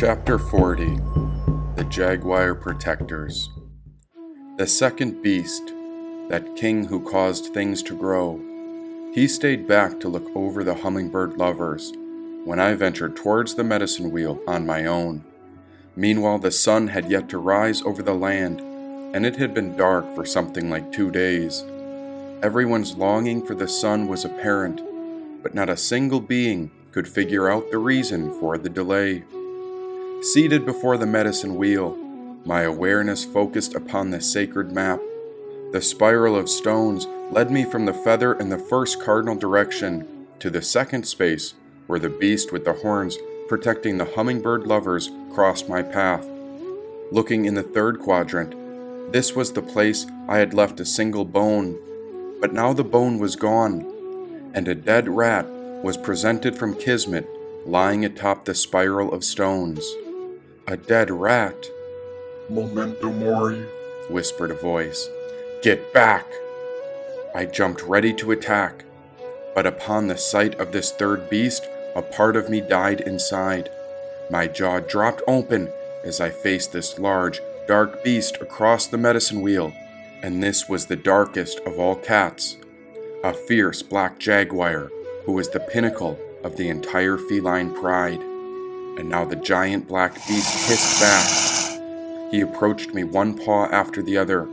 Chapter 40 The Jaguar Protectors. The second beast, that king who caused things to grow, he stayed back to look over the hummingbird lovers when I ventured towards the medicine wheel on my own. Meanwhile, the sun had yet to rise over the land, and it had been dark for something like two days. Everyone's longing for the sun was apparent, but not a single being could figure out the reason for the delay. Seated before the medicine wheel, my awareness focused upon the sacred map. The spiral of stones led me from the feather in the first cardinal direction to the second space where the beast with the horns protecting the hummingbird lovers crossed my path. Looking in the third quadrant, this was the place I had left a single bone, but now the bone was gone, and a dead rat was presented from Kismet lying atop the spiral of stones. A dead rat. Memento Mori, whispered a voice. Get back! I jumped ready to attack, but upon the sight of this third beast, a part of me died inside. My jaw dropped open as I faced this large, dark beast across the medicine wheel, and this was the darkest of all cats a fierce black jaguar who was the pinnacle of the entire feline pride and now the giant black beast hissed back. He approached me one paw after the other,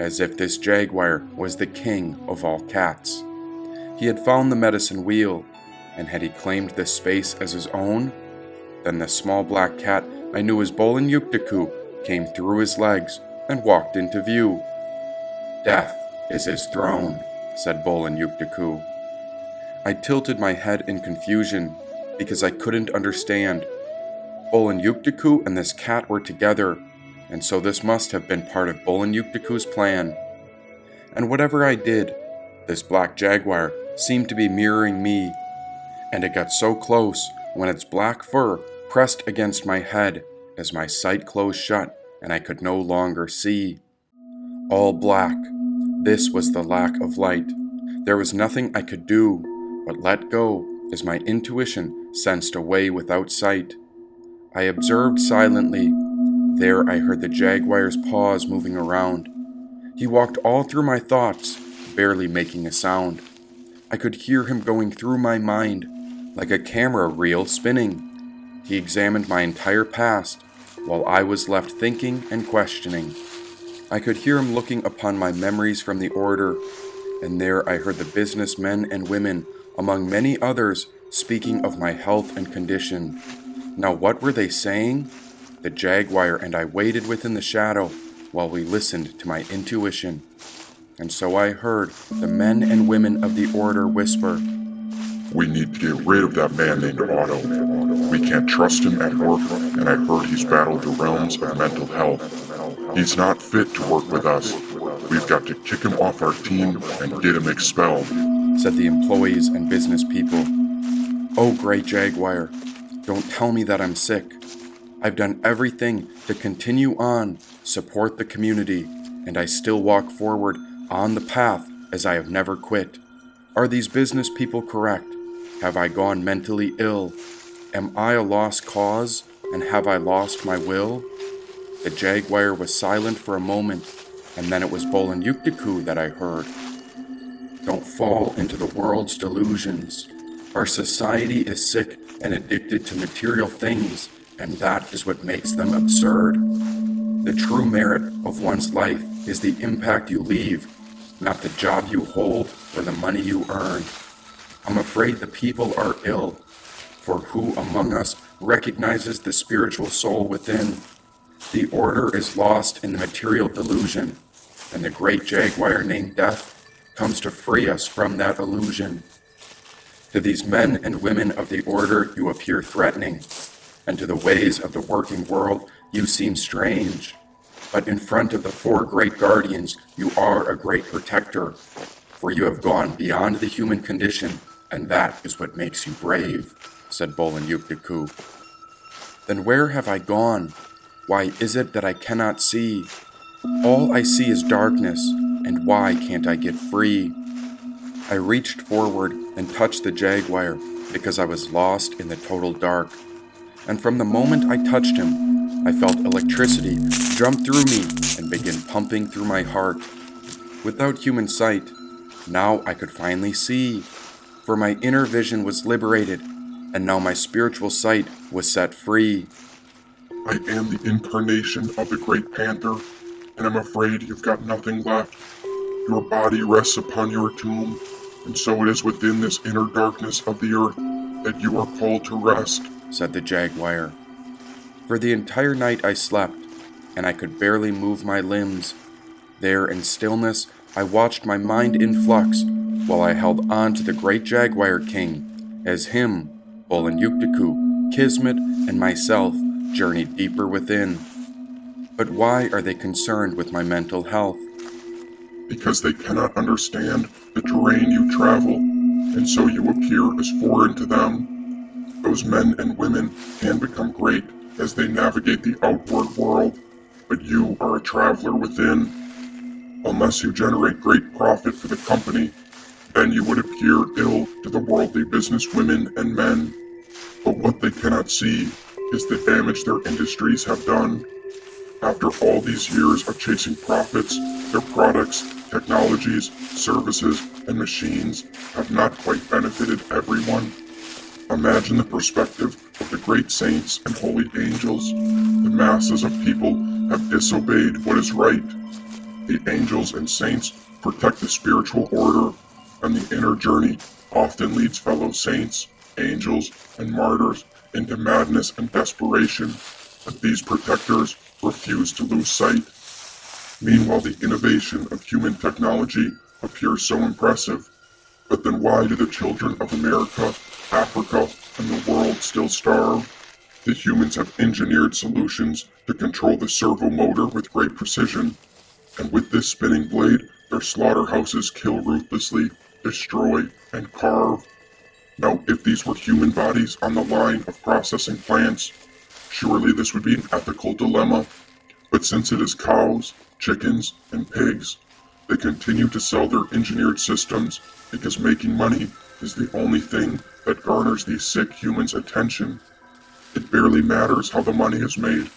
as if this jaguar was the king of all cats. He had found the medicine wheel, and had he claimed this space as his own, then the small black cat I knew as Bolin Yuktaku came through his legs and walked into view. Death is his throne, said Bolin Yuktaku. I tilted my head in confusion because I couldn't understand Bolin Yuktaku and this cat were together, and so this must have been part of Bolin Yuktaku's plan. And whatever I did, this black jaguar seemed to be mirroring me, and it got so close when its black fur pressed against my head as my sight closed shut and I could no longer see. All black. This was the lack of light. There was nothing I could do but let go as my intuition sensed a way without sight. I observed silently. There I heard the jaguar's paws moving around. He walked all through my thoughts, barely making a sound. I could hear him going through my mind, like a camera reel spinning. He examined my entire past, while I was left thinking and questioning. I could hear him looking upon my memories from the order, and there I heard the businessmen and women, among many others, speaking of my health and condition. Now, what were they saying? The jaguar and I waited within the shadow while we listened to my intuition. And so I heard the men and women of the order whisper We need to get rid of that man named Otto. We can't trust him at work, and I heard he's battled the realms of mental health. He's not fit to work with us. We've got to kick him off our team and get him expelled, said the employees and business people. Oh, great Jaguar, don't tell me that I'm sick. I've done everything to continue on, support the community, and I still walk forward on the path as I have never quit. Are these business people correct? Have I gone mentally ill? Am I a lost cause, and have I lost my will? The jaguar was silent for a moment, and then it was Bolin Yuktaku that I heard. Don't fall into the world's delusions. Our society is sick and addicted to material things, and that is what makes them absurd. The true merit of one's life is the impact you leave, not the job you hold or the money you earn. I'm afraid the people are ill, for who among us recognizes the spiritual soul within? The order is lost in the material delusion, and the great jaguar named Death comes to free us from that illusion. To these men and women of the order, you appear threatening, and to the ways of the working world, you seem strange. But in front of the four great guardians, you are a great protector, for you have gone beyond the human condition, and that is what makes you brave, said Bolin Yuktaku. Then where have I gone? Why is it that I cannot see? All I see is darkness, and why can't I get free? I reached forward and touched the jaguar because I was lost in the total dark. and from the moment I touched him, I felt electricity jump through me and begin pumping through my heart. Without human sight, now I could finally see, for my inner vision was liberated, and now my spiritual sight was set free. I am the incarnation of the great panther, and I'm afraid you've got nothing left. Your body rests upon your tomb, and so it is within this inner darkness of the earth that you are called to rest, said the jaguar. For the entire night I slept, and I could barely move my limbs. There in stillness, I watched my mind in flux while I held on to the great jaguar king as him, Bolin Yuktiku, Kismet, and myself journeyed deeper within. But why are they concerned with my mental health? Because they cannot understand the terrain you travel, and so you appear as foreign to them. Those men and women can become great as they navigate the outward world, but you are a traveler within. Unless you generate great profit for the company, then you would appear ill to the worldly businesswomen and men. But what they cannot see is the damage their industries have done. After all these years of chasing profits, their products, technologies, services, and machines have not quite benefited everyone. Imagine the perspective of the great saints and holy angels. The masses of people have disobeyed what is right. The angels and saints protect the spiritual order, and the inner journey often leads fellow saints, angels, and martyrs into madness and desperation, but these protectors refuse to lose sight. Meanwhile, the innovation of human technology appears so impressive. But then why do the children of America, Africa, and the world still starve? The humans have engineered solutions to control the servo motor with great precision, and with this spinning blade, their slaughterhouses kill ruthlessly, destroy, and carve. Now, if these were human bodies on the line of processing plants, surely this would be an ethical dilemma. But since it is cows, chickens, and pigs, they continue to sell their engineered systems because making money is the only thing that garners these sick humans' attention. It barely matters how the money is made.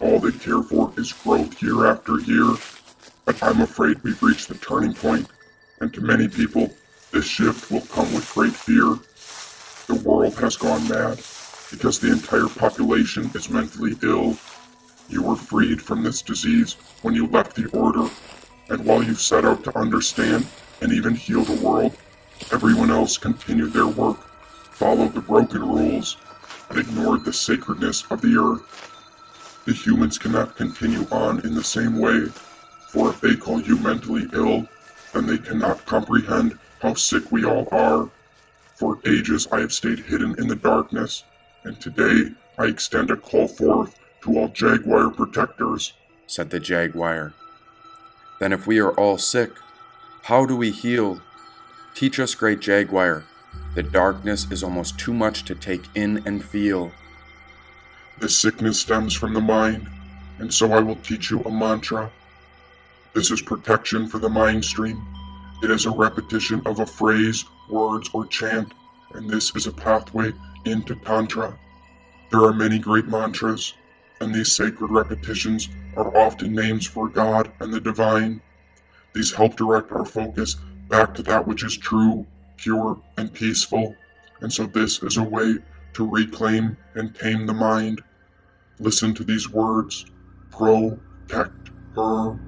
All they care for is growth year after year. But I'm afraid we've reached the turning point, and to many people, this shift will come with great fear. The world has gone mad because the entire population is mentally ill. You were freed from this disease when you left the Order, and while you set out to understand and even heal the world, everyone else continued their work, followed the broken rules, and ignored the sacredness of the earth. The humans cannot continue on in the same way, for if they call you mentally ill, then they cannot comprehend how sick we all are. For ages I have stayed hidden in the darkness, and today I extend a call forth to all Jaguar protectors, said the Jaguar. Then if we are all sick, how do we heal? Teach us, great Jaguar. The darkness is almost too much to take in and feel. The sickness stems from the mind, and so I will teach you a mantra. This is protection for the mind stream. It is a repetition of a phrase, words, or chant, and this is a pathway into Tantra. There are many great mantras, and these sacred repetitions are often names for God and the divine. These help direct our focus back to that which is true, pure, and peaceful, and so this is a way to reclaim and tame the mind. Listen to these words protect her.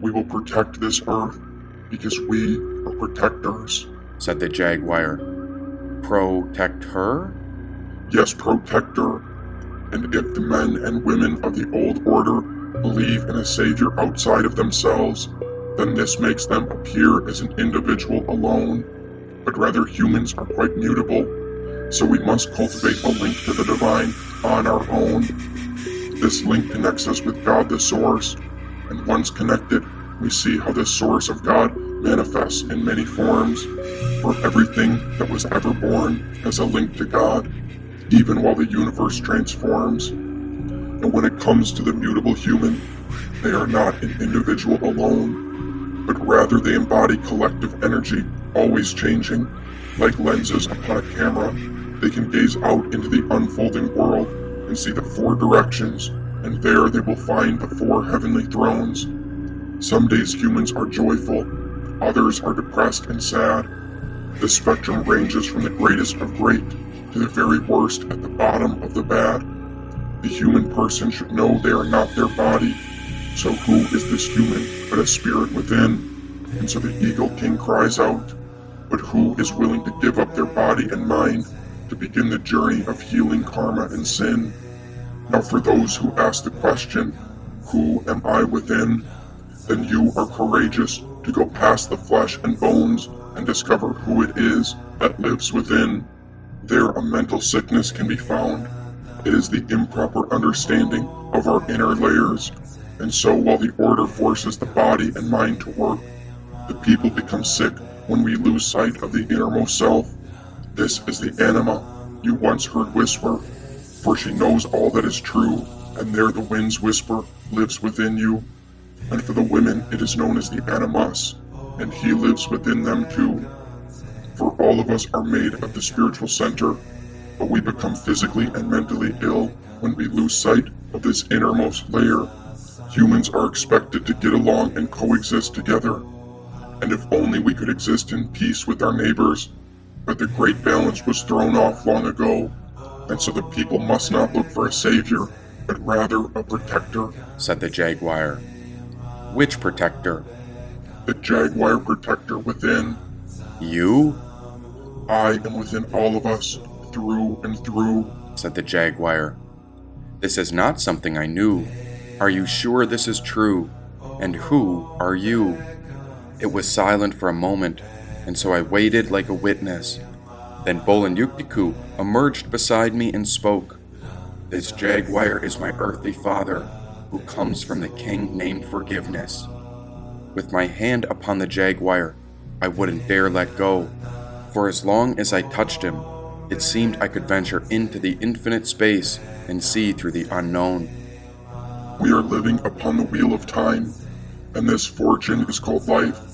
We will protect this earth because we are protectors, said the Jaguar. Protect her? Yes, protector. And if the men and women of the old order believe in a savior outside of themselves, then this makes them appear as an individual alone. But rather, humans are quite mutable, so we must cultivate a link to the divine on our own. This link connects us with God the Source, and once connected, we see how the source of God manifests in many forms, for everything that was ever born has a link to God, even while the universe transforms. And when it comes to the mutable human, they are not an individual alone, but rather they embody collective energy always changing. Like lenses upon a camera, they can gaze out into the unfolding world and see the four directions, and there they will find the four heavenly thrones. Some days humans are joyful, others are depressed and sad. The spectrum ranges from the greatest of great to the very worst at the bottom of the bad. The human person should know they are not their body. So who is this human but a spirit within? And so the Eagle King cries out, But who is willing to give up their body and mind to begin the journey of healing karma and sin? Now, for those who ask the question, Who am I within? then you are courageous to go past the flesh and bones and discover who it is that lives within. There, a mental sickness can be found. It is the improper understanding of our inner layers. And so, while the order forces the body and mind to work, the people become sick when we lose sight of the innermost self. This is the anima you once heard whisper, for she knows all that is true, and there the wind's whisper lives within you. And for the women, it is known as the animus, and he lives within them too. For all of us are made of the spiritual center, but we become physically and mentally ill when we lose sight of this innermost layer. Humans are expected to get along and coexist together. And if only we could exist in peace with our neighbors. But the great balance was thrown off long ago, and so the people must not look for a savior, but rather a protector, said the Jaguar. Which protector? The Jaguar protector within. You? I am within all of us, through and through, said the Jaguar. This is not something I knew. Are you sure this is true? And who are you? It was silent for a moment, and so I waited like a witness. Then Bolanyuktiku emerged beside me and spoke. This jaguar is my earthly father, who comes from the king named Forgiveness. With my hand upon the jaguar, I wouldn't dare let go, for as long as I touched him, it seemed I could venture into the infinite space and see through the unknown. We are living upon the wheel of time, and this fortune is called life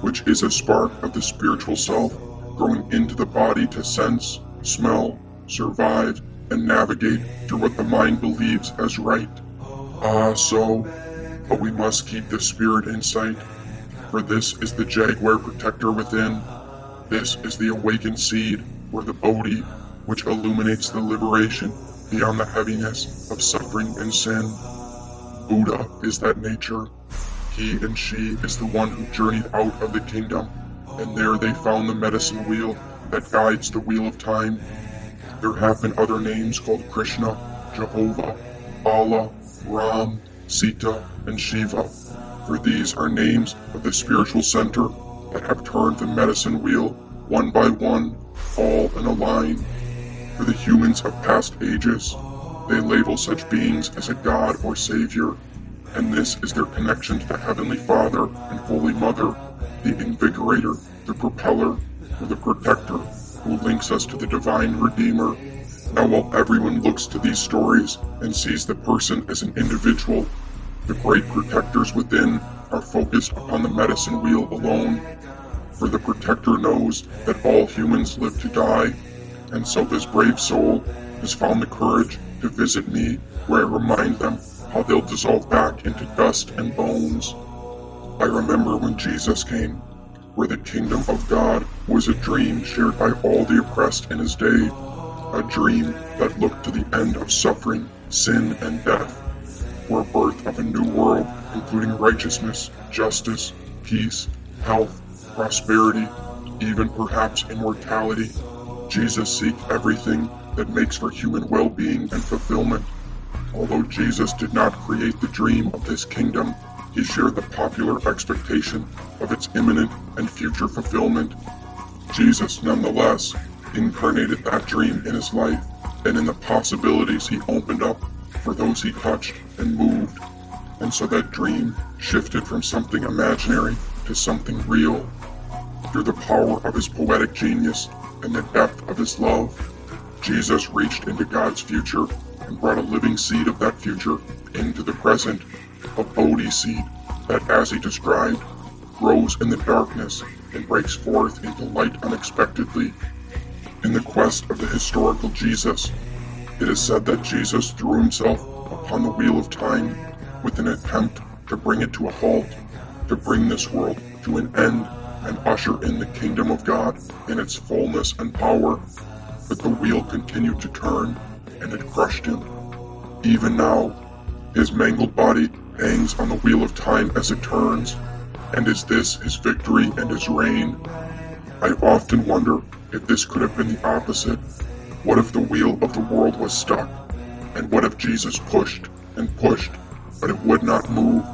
which is a spark of the spiritual self growing into the body to sense, smell, survive, and navigate through what the mind believes as right. Ah, so, but we must keep the spirit in sight, for this is the jaguar protector within. This is the awakened seed, or the Bodhi, which illuminates the liberation beyond the heaviness of suffering and sin. Buddha is that nature, he and she is the one who journeyed out of the kingdom, and there they found the medicine wheel that guides the wheel of time. There have been other names called Krishna, Jehovah, Allah, Ram, Sita, and Shiva, for these are names of the spiritual center that have turned the medicine wheel one by one, all in a line. For the humans of past ages, they label such beings as a god or savior and this is their connection to the Heavenly Father and Holy Mother, the invigorator, the propeller, or the protector, who links us to the Divine Redeemer. Now, while everyone looks to these stories and sees the person as an individual, the great protectors within are focused upon the medicine wheel alone. For the protector knows that all humans live to die, and so this brave soul has found the courage to visit me where I remind them how they'll dissolve back into dust and bones. I remember when Jesus came, where the kingdom of God was a dream shared by all the oppressed in his day, a dream that looked to the end of suffering, sin, and death, for a birth of a new world, including righteousness, justice, peace, health, prosperity, even perhaps immortality. Jesus seeked everything that makes for human well-being and fulfillment Although Jesus did not create the dream of this kingdom, he shared the popular expectation of its imminent and future fulfillment. Jesus, nonetheless, incarnated that dream in his life and in the possibilities he opened up for those he touched and moved. And so that dream shifted from something imaginary to something real. Through the power of his poetic genius and the depth of his love, Jesus reached into God's future and brought a living seed of that future into the present, a Bodhi seed that, as he described, grows in the darkness and breaks forth into light unexpectedly. In the quest of the historical Jesus, it is said that Jesus threw himself upon the wheel of time with an attempt to bring it to a halt, to bring this world to an end and usher in the kingdom of God in its fullness and power. But the wheel continued to turn, and it crushed him. Even now, his mangled body hangs on the wheel of time as it turns. And is this his victory and his reign? I often wonder if this could have been the opposite. What if the wheel of the world was stuck? And what if Jesus pushed and pushed, but it would not move?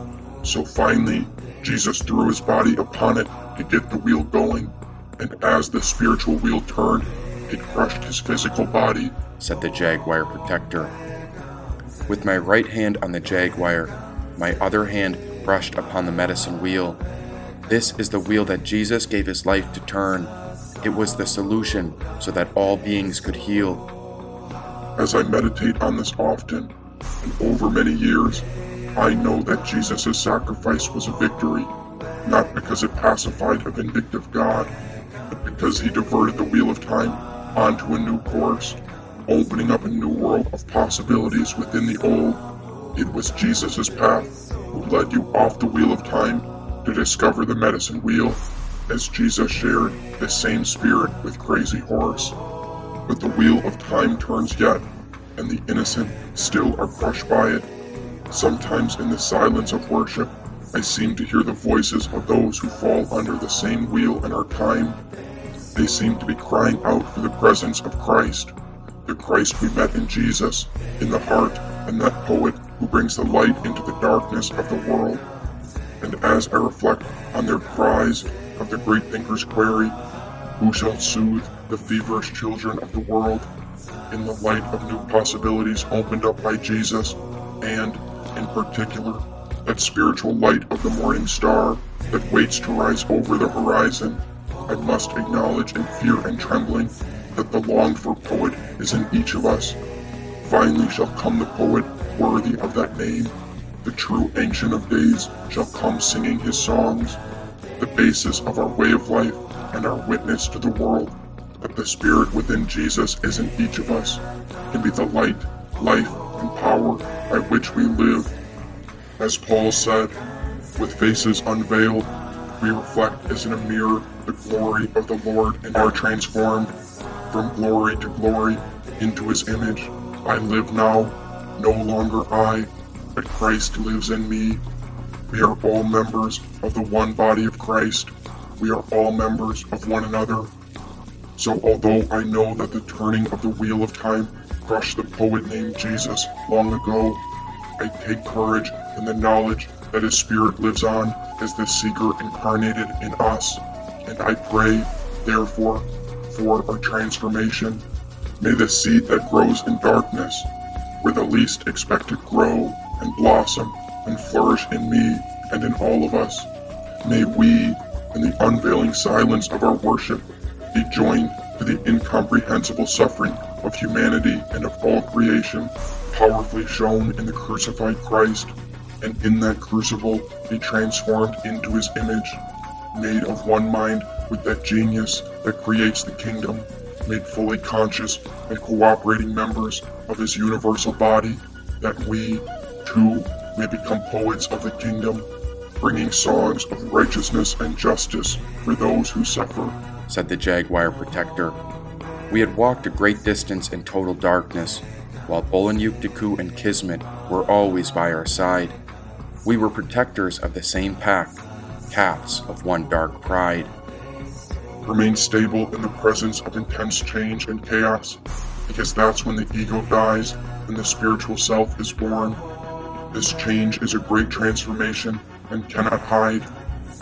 So finally, Jesus threw his body upon it to get the wheel going, and as the spiritual wheel turned, it crushed his physical body, said the Jaguar protector. With my right hand on the Jaguar, my other hand brushed upon the medicine wheel. This is the wheel that Jesus gave his life to turn. It was the solution so that all beings could heal. As I meditate on this often, and over many years, I know that Jesus' sacrifice was a victory, not because it pacified a vindictive God, but because he diverted the wheel of time onto a new course, opening up a new world of possibilities within the old. It was Jesus' path who led you off the wheel of time to discover the medicine wheel, as Jesus shared the same spirit with Crazy Horse. But the wheel of time turns yet, and the innocent still are crushed by it. Sometimes in the silence of worship, I seem to hear the voices of those who fall under the same wheel in our time. They seem to be crying out for the presence of Christ, the Christ we met in Jesus, in the heart and that poet who brings the light into the darkness of the world. And as I reflect on their cries of the great thinker's query, who shall soothe the feverish children of the world, in the light of new possibilities opened up by Jesus, and, in particular, that spiritual light of the morning star that waits to rise over the horizon, I must acknowledge in fear and trembling that the longed for poet is in each of us. Finally shall come the poet worthy of that name. The true Ancient of Days shall come singing his songs, the basis of our way of life and our witness to the world that the Spirit within Jesus is in each of us, can be the light, life, and power by which we live. As Paul said, with faces unveiled, we reflect as in a mirror the glory of the Lord and are transformed from glory to glory into his image. I live now, no longer I, but Christ lives in me. We are all members of the one body of Christ. We are all members of one another. So although I know that the turning of the wheel of time crushed the poet named Jesus long ago, I take courage in the knowledge that his spirit lives on as the seeker incarnated in us. And I pray, therefore, for our transformation. May the seed that grows in darkness, where the least expect to grow and blossom and flourish in me and in all of us, may we, in the unveiling silence of our worship, be joined to the incomprehensible suffering of humanity and of all creation, powerfully shown in the crucified Christ, and in that crucible be transformed into his image, made of one mind with that genius that creates the kingdom, made fully conscious and cooperating members of his universal body, that we, too, may become poets of the kingdom, bringing songs of righteousness and justice for those who suffer said the Jaguar protector. We had walked a great distance in total darkness, while Bolan-Yuk-Deku and Kismet were always by our side. We were protectors of the same pack, cats of one dark pride. Remain stable in the presence of intense change and chaos, because that's when the ego dies and the spiritual self is born. This change is a great transformation and cannot hide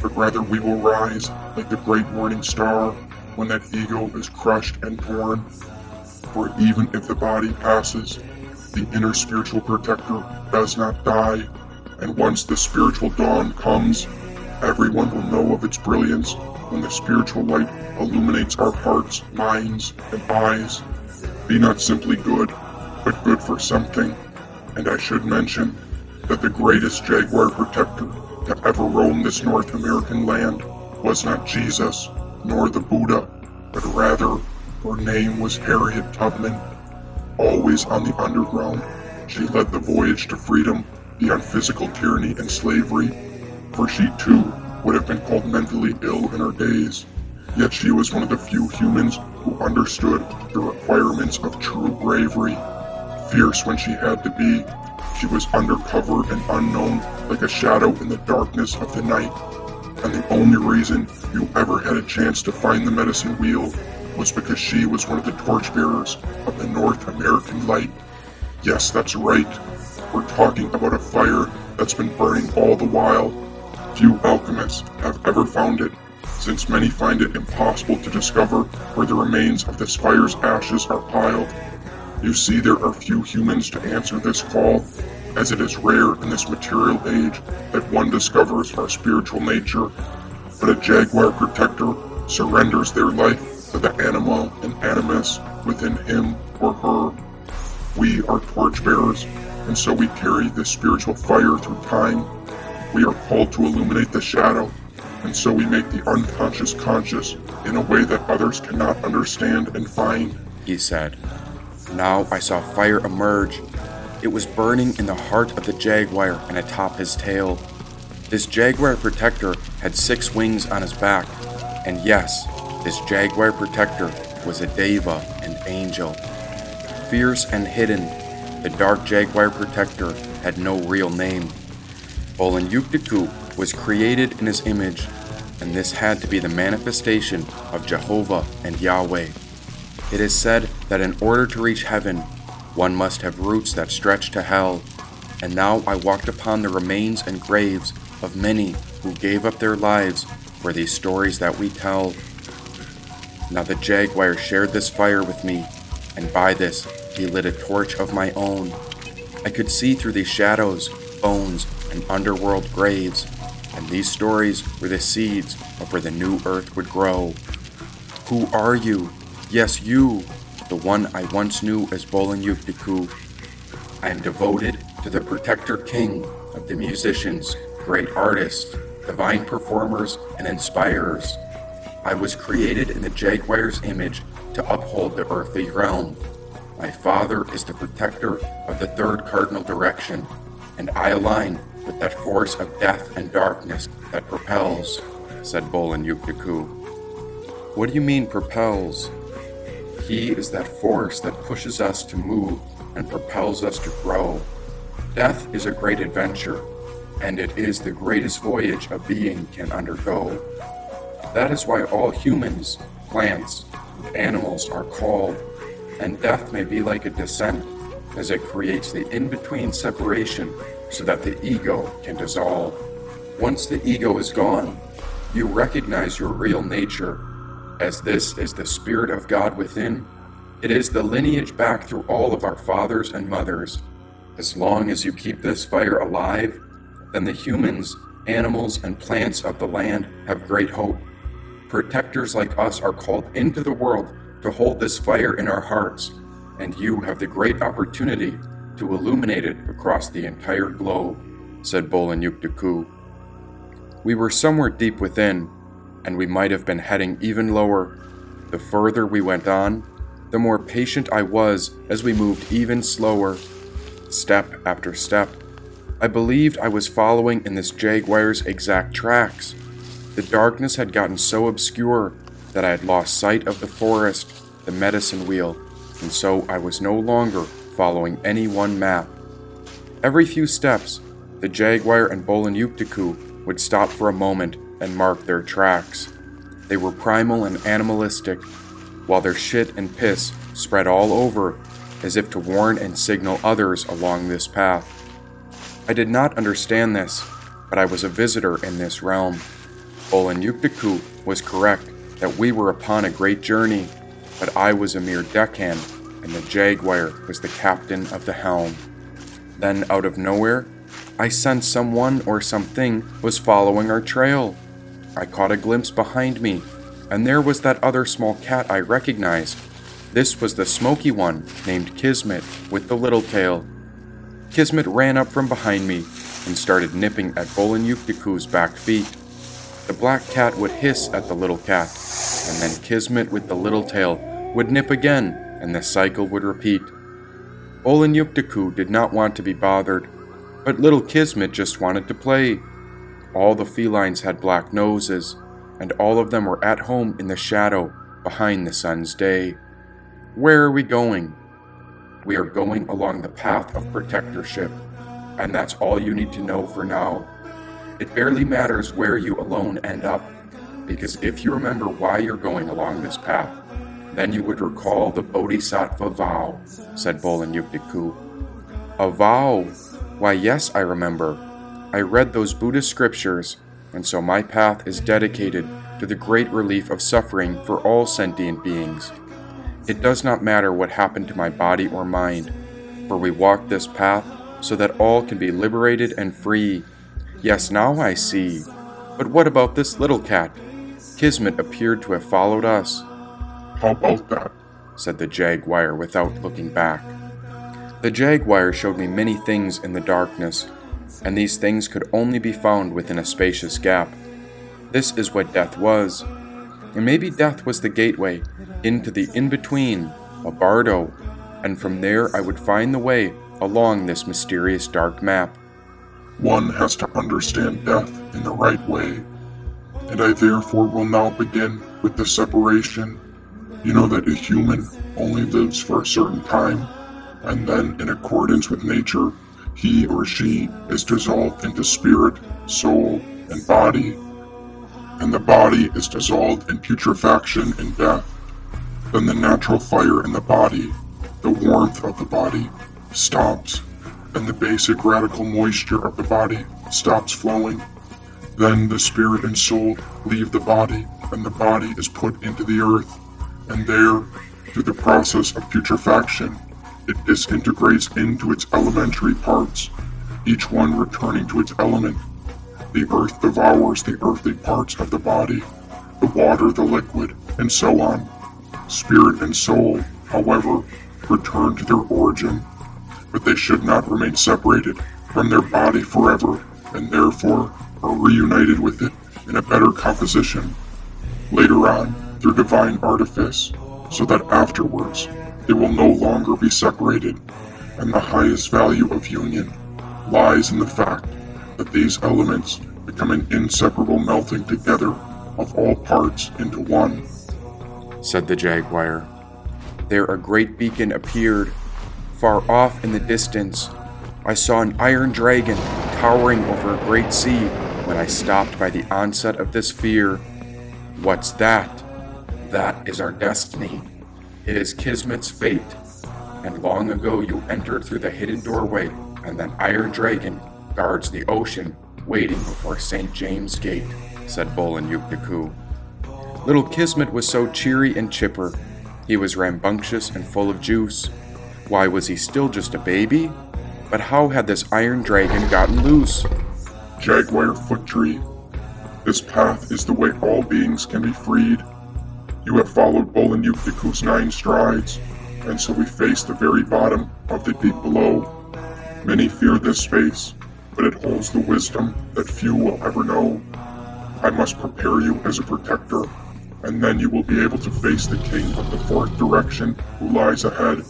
but rather we will rise like the great morning star when that ego is crushed and torn. For even if the body passes, the inner spiritual protector does not die, and once the spiritual dawn comes, everyone will know of its brilliance when the spiritual light illuminates our hearts, minds, and eyes. Be not simply good, but good for something. And I should mention that the greatest jaguar protector to ever roam this North American land was not Jesus, nor the Buddha, but rather her name was Harriet Tubman. Always on the underground, she led the voyage to freedom beyond physical tyranny and slavery, for she too would have been called mentally ill in her days. Yet she was one of the few humans who understood the requirements of true bravery. Fierce when she had to be, she was undercover and unknown like a shadow in the darkness of the night. And the only reason you ever had a chance to find the medicine wheel was because she was one of the torchbearers of the North American Light. Yes, that's right. We're talking about a fire that's been burning all the while. Few alchemists have ever found it, since many find it impossible to discover where the remains of this fire's ashes are piled. You see, there are few humans to answer this call, as it is rare in this material age that one discovers our spiritual nature. But a Jaguar protector surrenders their life to the anima and animus within him or her. We are torchbearers, and so we carry this spiritual fire through time. We are called to illuminate the shadow, and so we make the unconscious conscious in a way that others cannot understand and find. He said. Now I saw fire emerge. It was burning in the heart of the jaguar and atop his tail. This jaguar protector had six wings on his back, and yes, this jaguar protector was a deva, an angel. Fierce and hidden, the dark jaguar protector had no real name. Bolin Yuktiku was created in his image, and this had to be the manifestation of Jehovah and Yahweh. It is said that in order to reach heaven, one must have roots that stretch to hell. And now I walked upon the remains and graves of many who gave up their lives for these stories that we tell. Now the jaguar shared this fire with me, and by this he lit a torch of my own. I could see through these shadows, bones, and underworld graves, and these stories were the seeds of where the new earth would grow. Who are you? Yes, you, the one I once knew as Bolin Yuktiku. I am devoted to the protector king of the musicians, great artists, divine performers, and inspirers. I was created in the Jaguar's image to uphold the earthly realm. My father is the protector of the third cardinal direction, and I align with that force of death and darkness that propels, said Bolin Yuktiku. What do you mean propels? He is that force that pushes us to move and propels us to grow. Death is a great adventure, and it is the greatest voyage a being can undergo. That is why all humans, plants, and animals are called, and death may be like a descent, as it creates the in between separation so that the ego can dissolve. Once the ego is gone, you recognize your real nature as this is the Spirit of God within. It is the lineage back through all of our fathers and mothers. As long as you keep this fire alive, then the humans, animals, and plants of the land have great hope. Protectors like us are called into the world to hold this fire in our hearts, and you have the great opportunity to illuminate it across the entire globe, said Bolin Yuktiku. We were somewhere deep within, and we might have been heading even lower. The further we went on, the more patient I was as we moved even slower, step after step. I believed I was following in this jaguar's exact tracks. The darkness had gotten so obscure that I had lost sight of the forest, the medicine wheel, and so I was no longer following any one map. Every few steps, the jaguar and Bolin Yuktiku would stop for a moment and mark their tracks. They were primal and animalistic, while their shit and piss spread all over as if to warn and signal others along this path. I did not understand this, but I was a visitor in this realm. Bolin Yuktiku was correct that we were upon a great journey, but I was a mere deckhand, and the Jaguar was the captain of the helm. Then, out of nowhere, I sensed someone or something was following our trail. I caught a glimpse behind me, and there was that other small cat I recognized. This was the smoky one, named Kismet, with the little tail. Kismet ran up from behind me and started nipping at Bolin back feet. the black cat would hiss at the little cat, and then Kismet with the little tail would nip again, and the cycle would repeat. Bolan did not want to be bothered, but little Kismet just wanted to play. All the felines had black noses, and all of them were at home in the shadow behind the sun's day. Where are we going? We are going along the path of protectorship, and that's all you need to know for now. It barely matters where you alone end up, because if you remember why you're going along this path, then you would recall the Bodhisattva vow, said Bolan Yuktiku. A vow? Why, yes, I remember. I read those Buddhist scriptures, and so my path is dedicated to the great relief of suffering for all sentient beings. It does not matter what happened to my body or mind, for we walk this path so that all can be liberated and free. Yes, now I see. But what about this little cat? Kismet appeared to have followed us. How about that? said the jaguar without looking back. The jaguar showed me many things in the darkness, and these things could only be found within a spacious gap. This is what death was, and maybe death was the gateway into the in between, a bardo, and from there I would find the way along this mysterious dark map. One has to understand death in the right way, and I therefore will now begin with the separation. You know that a human only lives for a certain time, and then, in accordance with nature, he or she is dissolved into spirit, soul, and body, and the body is dissolved in putrefaction and death. Then the natural fire in the body, the warmth of the body, stops, and the basic radical moisture of the body stops flowing. Then the spirit and soul leave the body, and the body is put into the earth, and there, through the process of putrefaction, it disintegrates into its elementary parts, each one returning to its element. The earth devours the earthly parts of the body, the water the liquid, and so on. Spirit and soul, however, return to their origin, but they should not remain separated from their body forever, and therefore are reunited with it in a better composition later on through divine artifice, so that afterwards they will no longer be separated, and the highest value of union lies in the fact that these elements become an inseparable melting together of all parts into one said the jaguar. There a great beacon appeared. Far off in the distance, I saw an iron dragon towering over a great sea when I stopped by the onset of this fear. What's that? That is our destiny. It is Kismet's fate. And long ago you entered through the hidden doorway, and that iron dragon guards the ocean, waiting before St. James Gate, said Bolan Yuktiku. Little Kismet was so cheery and chipper. He was rambunctious and full of juice. Why was he still just a baby? But how had this iron dragon gotten loose? Jaguar Foot Tree. This path is the way all beings can be freed. You have followed Bolan Yuktiku's nine strides, and so we face the very bottom of the deep below. Many fear this space, but it holds the wisdom that few will ever know. I must prepare you as a protector and then you will be able to face the king of the fourth direction who lies ahead.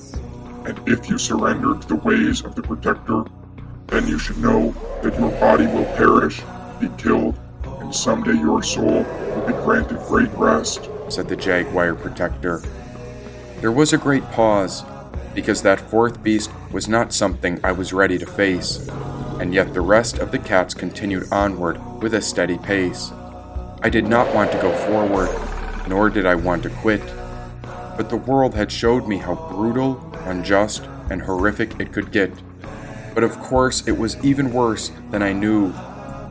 And if you surrender to the ways of the protector, then you should know that your body will perish, be killed, and someday your soul will be granted great rest, said the jaguar protector. There was a great pause, because that fourth beast was not something I was ready to face, and yet the rest of the cats continued onward with a steady pace. I did not want to go forward, nor did I want to quit. But the world had showed me how brutal, unjust, and horrific it could get. But of course, it was even worse than I knew.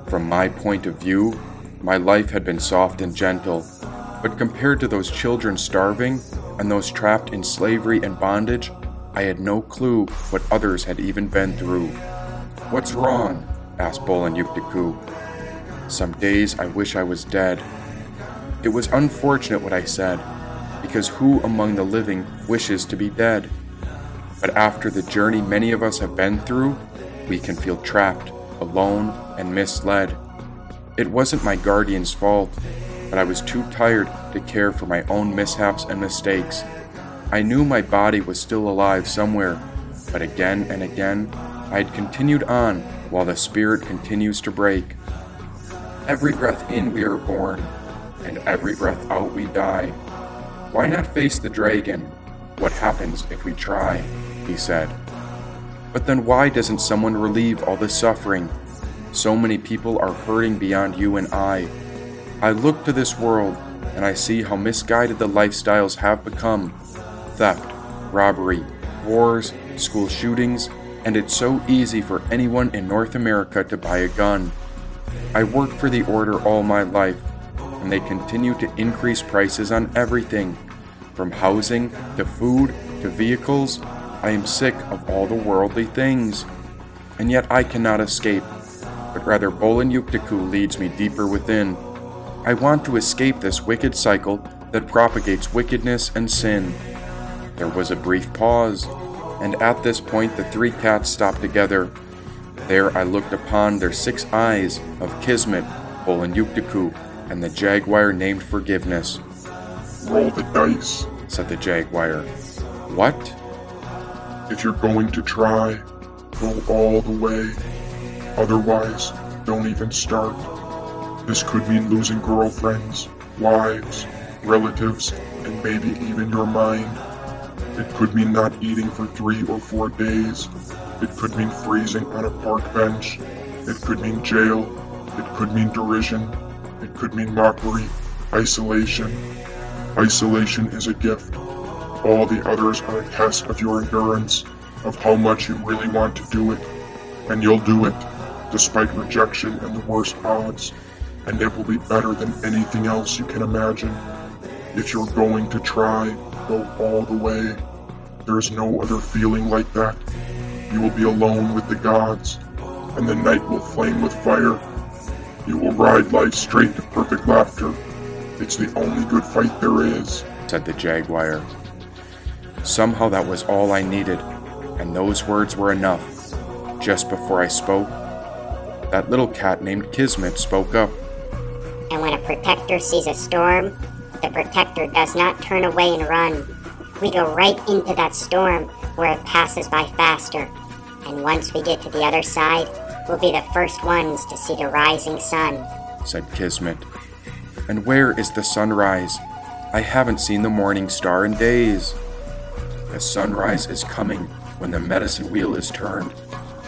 From my point of view, my life had been soft and gentle. But compared to those children starving and those trapped in slavery and bondage, I had no clue what others had even been through. What's wrong? asked Bolan Yuktiku. Some days I wish I was dead, it was unfortunate what I said, because who among the living wishes to be dead? But after the journey many of us have been through, we can feel trapped, alone, and misled. It wasn't my guardian's fault, but I was too tired to care for my own mishaps and mistakes. I knew my body was still alive somewhere, but again and again I had continued on while the spirit continues to break. Every breath in we are born, and every breath out we die. Why not face the dragon? What happens if we try? He said. But then why doesn't someone relieve all the suffering? So many people are hurting beyond you and I. I look to this world and I see how misguided the lifestyles have become theft, robbery, wars, school shootings, and it's so easy for anyone in North America to buy a gun. I worked for the Order all my life, and they continue to increase prices on everything from housing to food to vehicles. I am sick of all the worldly things. And yet I cannot escape, but rather Bolin Yuktiku leads me deeper within. I want to escape this wicked cycle that propagates wickedness and sin. There was a brief pause, and at this point the three cats stopped together. There I looked upon their six eyes of Kismet, Bolanyuktiku, and the jaguar named Forgiveness. Roll the dice, said the jaguar. What? If you're going to try, go all the way. Otherwise, don't even start. This could mean losing girlfriends, wives, relatives, and maybe even your mind. It could mean not eating for three or four days. It could mean freezing on a park bench. It could mean jail. It could mean derision. It could mean mockery, isolation. Isolation is a gift. All the others are a test of your endurance, of how much you really want to do it. And you'll do it, despite rejection and the worst odds. And it will be better than anything else you can imagine. If you're going to try, go all the way. There is no other feeling like that. You will be alone with the gods, and the night will flame with fire. You will ride life straight to perfect laughter. It's the only good fight there is, said the jaguar. Somehow that was all I needed, and those words were enough. Just before I spoke, that little cat named Kismet spoke up. And when a protector sees a storm, the protector does not turn away and run. We go right into that storm where it passes by faster. And once we get to the other side, we'll be the first ones to see the rising sun, said Kismet. And where is the sunrise? I haven't seen the morning star in days. The sunrise is coming when the medicine wheel is turned,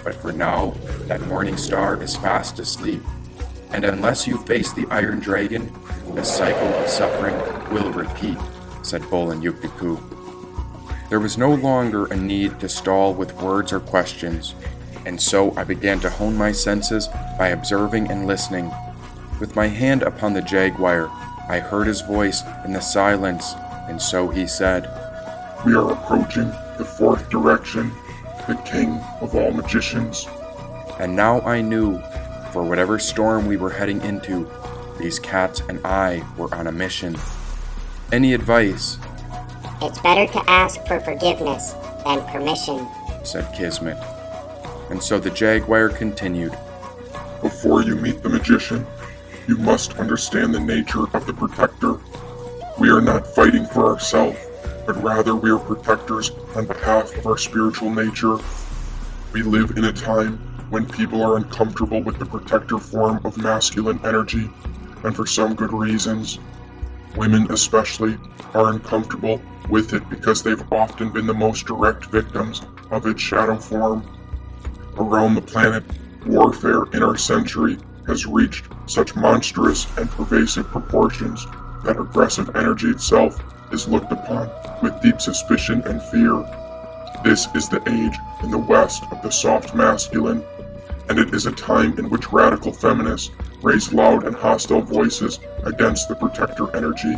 but for now, that morning star is fast asleep. And unless you face the Iron Dragon, the cycle of suffering will repeat, said Bolin Yuktiku. There was no longer a need to stall with words or questions, and so I began to hone my senses by observing and listening. With my hand upon the jaguar, I heard his voice in the silence, and so he said, We are approaching the fourth direction, the king of all magicians. And now I knew, for whatever storm we were heading into, these cats and I were on a mission. Any advice, it's better to ask for forgiveness than permission, said Kismet. And so the jaguar continued. Before you meet the magician, you must understand the nature of the protector. We are not fighting for ourselves, but rather we are protectors on behalf of our spiritual nature. We live in a time when people are uncomfortable with the protector form of masculine energy, and for some good reasons. Women, especially, are uncomfortable with it because they've often been the most direct victims of its shadow form. Around the planet, warfare in our century has reached such monstrous and pervasive proportions that aggressive energy itself is looked upon with deep suspicion and fear. This is the age in the West of the soft masculine, and it is a time in which radical feminists raise loud and hostile voices against the protector energy.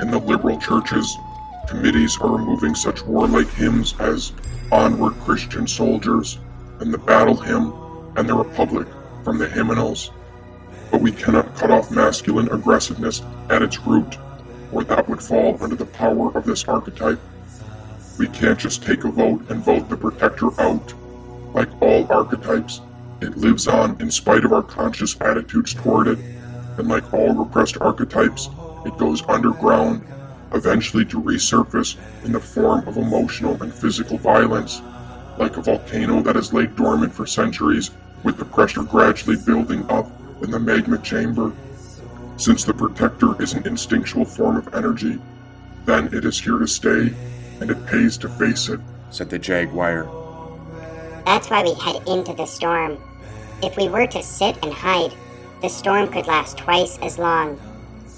In the liberal churches, committees are removing such warlike hymns as Onward Christian Soldiers and the Battle Hymn and the Republic from the hymnals. But we cannot cut off masculine aggressiveness at its root, or that would fall under the power of this archetype. We can't just take a vote and vote the protector out. Like all archetypes, it lives on in spite of our conscious attitudes toward it. and like all repressed archetypes, it goes underground, eventually to resurface in the form of emotional and physical violence, like a volcano that has laid dormant for centuries, with the pressure gradually building up in the magma chamber. Since the Protector is an instinctual form of energy, then it is here to stay, and it pays to face it, said the Jaguar. That's why we head into the storm. If we were to sit and hide, the storm could last twice as long.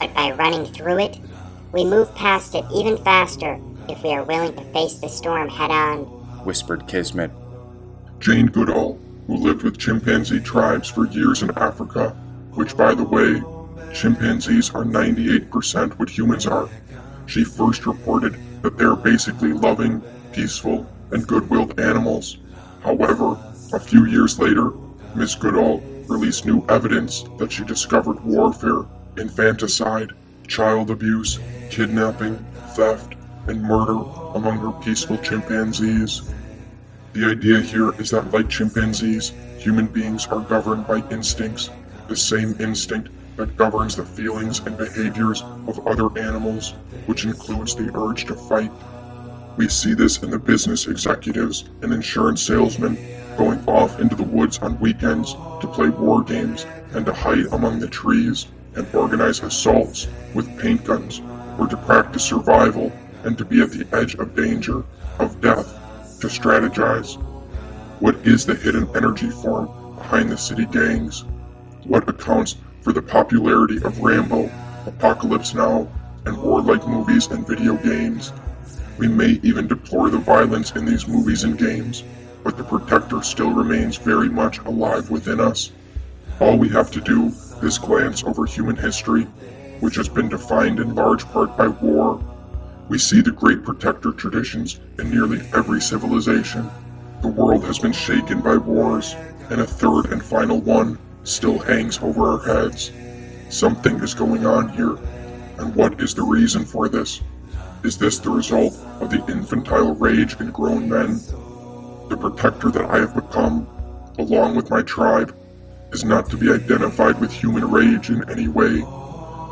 But by running through it, we move past it even faster if we are willing to face the storm head on, whispered Kismet. Jane Goodall, who lived with chimpanzee tribes for years in Africa, which, by the way, chimpanzees are 98% what humans are. She first reported that they are basically loving, peaceful, and good willed animals. However, a few years later, Miss Goodall released new evidence that she discovered warfare, infanticide, child abuse, kidnapping, theft, and murder among her peaceful chimpanzees. The idea here is that, like chimpanzees, human beings are governed by instincts, the same instinct that governs the feelings and behaviors of other animals, which includes the urge to fight. We see this in the business executives and insurance salesmen going off into the woods on weekends to play war games and to hide among the trees and organize assaults with paint guns or to practice survival and to be at the edge of danger, of death, to strategize. What is the hidden energy form behind the city gangs? What accounts for the popularity of Rambo, Apocalypse Now, and warlike movies and video games? We may even deplore the violence in these movies and games, but the Protector still remains very much alive within us. All we have to do is glance over human history, which has been defined in large part by war. We see the great Protector traditions in nearly every civilization. The world has been shaken by wars, and a third and final one still hangs over our heads. Something is going on here, and what is the reason for this? Is this the result of the infantile rage in grown men? The protector that I have become, along with my tribe, is not to be identified with human rage in any way,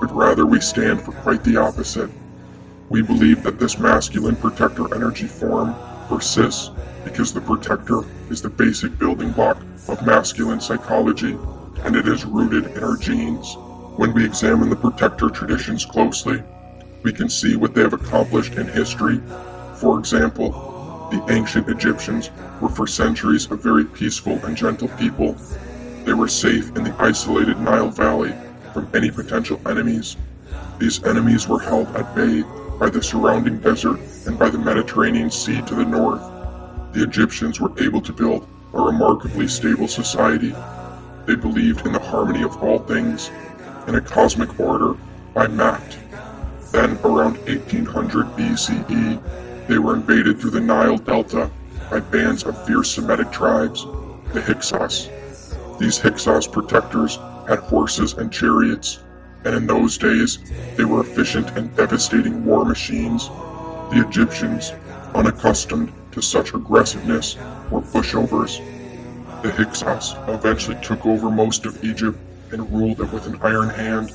but rather we stand for quite the opposite. We believe that this masculine protector energy form persists because the protector is the basic building block of masculine psychology, and it is rooted in our genes. When we examine the protector traditions closely, we can see what they have accomplished in history. For example, the ancient Egyptians were for centuries a very peaceful and gentle people. They were safe in the isolated Nile Valley from any potential enemies. These enemies were held at bay by the surrounding desert and by the Mediterranean Sea to the north. The Egyptians were able to build a remarkably stable society. They believed in the harmony of all things, in a cosmic order by Maat, then, around 1800 BCE, they were invaded through the Nile Delta by bands of fierce Semitic tribes, the Hyksos. These Hyksos protectors had horses and chariots, and in those days, they were efficient and devastating war machines. The Egyptians, unaccustomed to such aggressiveness, were pushovers. The Hyksos eventually took over most of Egypt and ruled it with an iron hand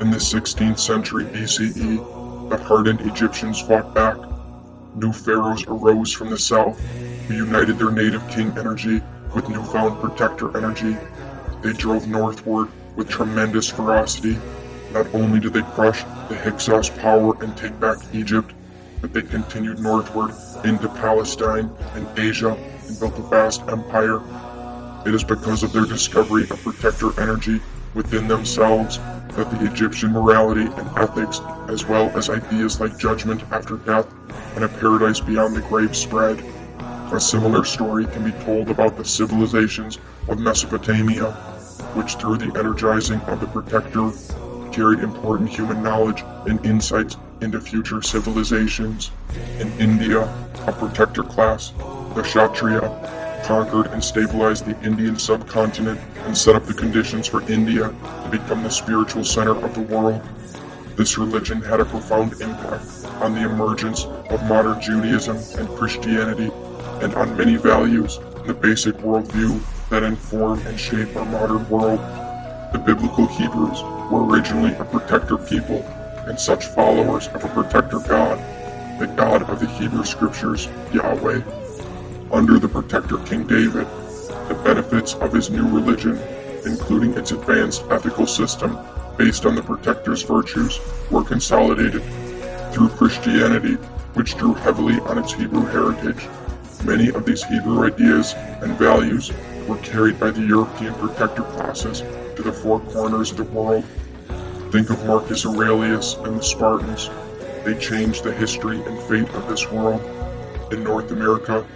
in the 16th century BCE, the hardened Egyptians fought back. New pharaohs arose from the south who united their native king energy with newfound protector energy. They drove northward with tremendous ferocity. Not only did they crush the Hyksos power and take back Egypt, but they continued northward into Palestine and Asia and built a vast empire. It is because of their discovery of protector energy within themselves that the Egyptian morality and ethics, as well as ideas like judgment after death and a paradise beyond the grave, spread. A similar story can be told about the civilizations of Mesopotamia, which, through the energizing of the Protector, carried important human knowledge and insights into future civilizations. In India, a Protector class, the Kshatriya, conquered and stabilized the Indian subcontinent and set up the conditions for India to become the spiritual center of the world. This religion had a profound impact on the emergence of modern Judaism and Christianity and on many values in the basic worldview that inform and shape our modern world. The biblical Hebrews were originally a protector people and such followers of a protector God, the God of the Hebrew Scriptures, Yahweh. Under the protector King David, the benefits of his new religion, including its advanced ethical system based on the protector's virtues, were consolidated through Christianity, which drew heavily on its Hebrew heritage. Many of these Hebrew ideas and values were carried by the European protector classes to the four corners of the world. Think of Marcus Aurelius and the Spartans. They changed the history and fate of this world. In North America,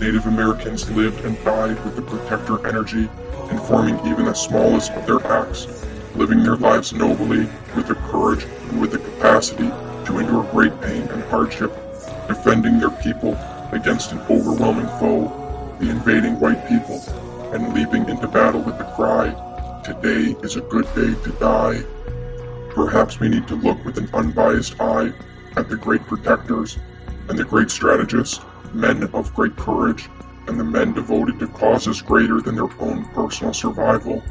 Native Americans lived and died with the protector energy, informing even the smallest of their acts, living their lives nobly with the courage and with the capacity to endure great pain and hardship, defending their people against an overwhelming foe, the invading white people, and leaping into battle with the cry, Today is a good day to die. Perhaps we need to look with an unbiased eye at the great protectors and the great strategists, men of great courage, and the men devoted to causes greater than their own personal survival.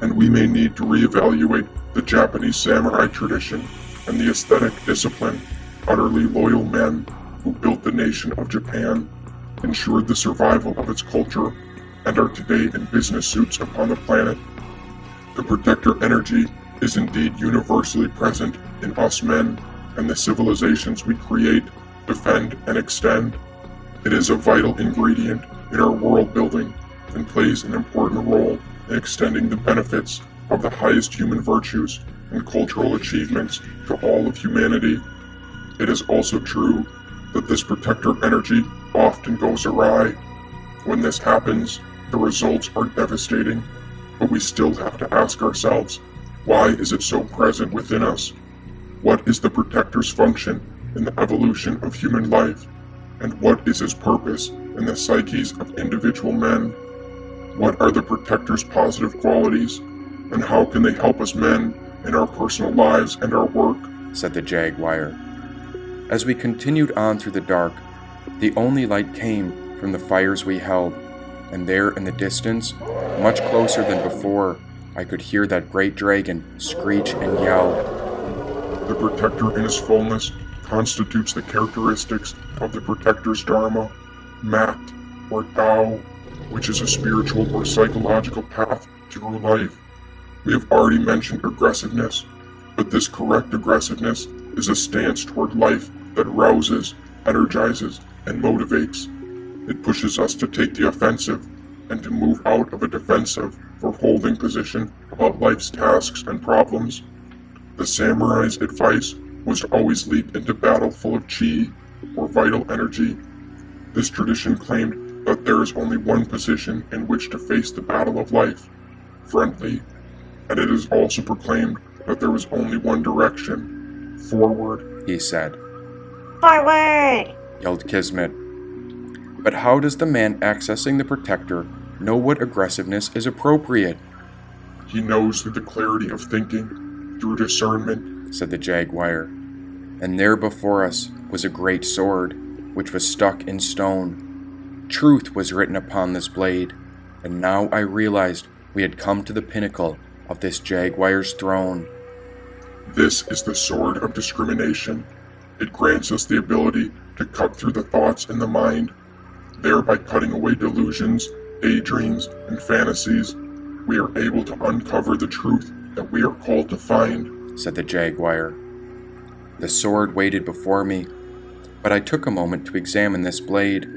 And we may need to reevaluate the Japanese samurai tradition and the aesthetic discipline, utterly loyal men who built the nation of Japan, ensured the survival of its culture, and are today in business suits upon the planet the protector energy is indeed universally present in us men and the civilizations we create, defend, and extend. It is a vital ingredient in our world building and plays an important role in extending the benefits of the highest human virtues and cultural achievements to all of humanity. It is also true that this protector energy often goes awry. When this happens, the results are devastating but we still have to ask ourselves, why is it so present within us? What is the protector's function in the evolution of human life? And what is his purpose in the psyches of individual men? What are the protector's positive qualities? And how can they help us men in our personal lives and our work? said the Jaguar. As we continued on through the dark, the only light came from the fires we held and there in the distance, much closer than before, I could hear that great dragon screech and yell. The Protector in his fullness constitutes the characteristics of the Protector's Dharma, Maat, or Tao, which is a spiritual or psychological path through life. We have already mentioned aggressiveness, but this correct aggressiveness is a stance toward life that rouses, energizes, and motivates. It pushes us to take the offensive and to move out of a defensive or holding position about life's tasks and problems. The samurai's advice was to always leap into battle full of chi, or vital energy. This tradition claimed that there is only one position in which to face the battle of life, friendly, and it is also proclaimed that there is only one direction, forward, he said. Forward! yelled Kismet. But how does the man accessing the protector know what aggressiveness is appropriate? He knows through the clarity of thinking, through discernment, said the Jaguar. And there before us was a great sword, which was stuck in stone. Truth was written upon this blade, and now I realized we had come to the pinnacle of this Jaguar's throne. This is the sword of discrimination. It grants us the ability to cut through the thoughts in the mind thereby cutting away delusions, daydreams, and fantasies, we are able to uncover the truth that we are called to find, said the Jaguar. The sword waited before me, but I took a moment to examine this blade.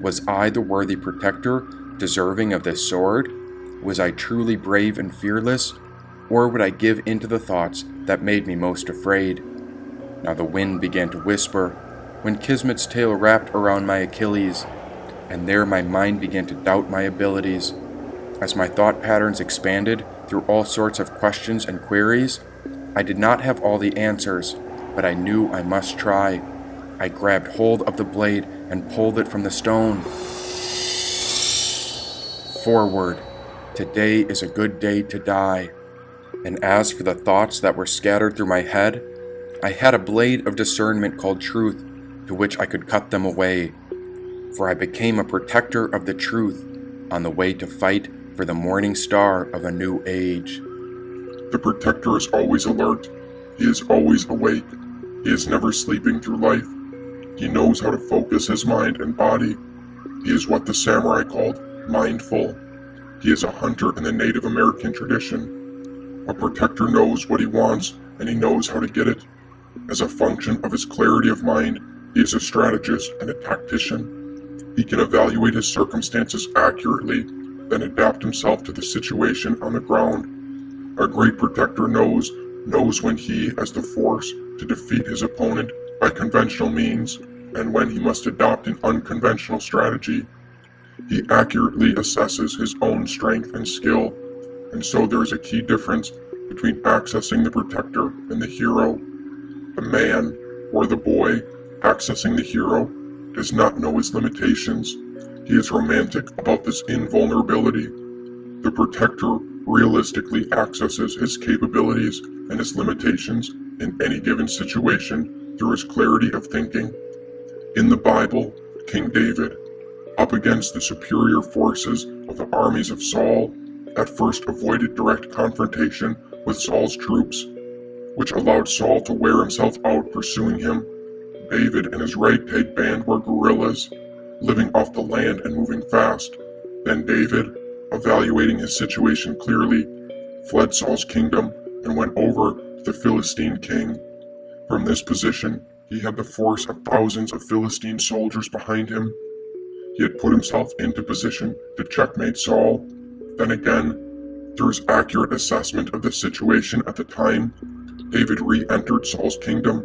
Was I the worthy protector, deserving of this sword? Was I truly brave and fearless? Or would I give in to the thoughts that made me most afraid? Now the wind began to whisper when Kismet's tail wrapped around my Achilles and there my mind began to doubt my abilities. As my thought patterns expanded through all sorts of questions and queries, I did not have all the answers, but I knew I must try. I grabbed hold of the blade and pulled it from the stone. Forward. Today is a good day to die. And as for the thoughts that were scattered through my head, I had a blade of discernment called truth to which I could cut them away for I became a protector of the truth on the way to fight for the morning star of a new age. The Protector is always alert. He is always awake. He is never sleeping through life. He knows how to focus his mind and body. He is what the samurai called mindful. He is a hunter in the Native American tradition. A protector knows what he wants and he knows how to get it. As a function of his clarity of mind, he is a strategist and a tactician. He can evaluate his circumstances accurately, then adapt himself to the situation on the ground a great protector knows knows when he has the force to defeat his opponent by conventional means and when he must adopt an unconventional strategy. He accurately assesses his own strength and skill, and so there is a key difference between accessing the protector and the hero. The man, or the boy, accessing the hero does not know his limitations. He is romantic about this invulnerability. The protector realistically accesses his capabilities and his limitations in any given situation through his clarity of thinking. In the Bible, King David, up against the superior forces of the armies of Saul, at first avoided direct confrontation with Saul's troops, which allowed Saul to wear himself out pursuing him. David and his ragtag band were guerrillas, living off the land and moving fast. Then David, evaluating his situation clearly, fled Saul's kingdom and went over to the Philistine king. From this position, he had the force of thousands of Philistine soldiers behind him. He had put himself into position to checkmate Saul. Then again, through his accurate assessment of the situation at the time, David re entered Saul's kingdom,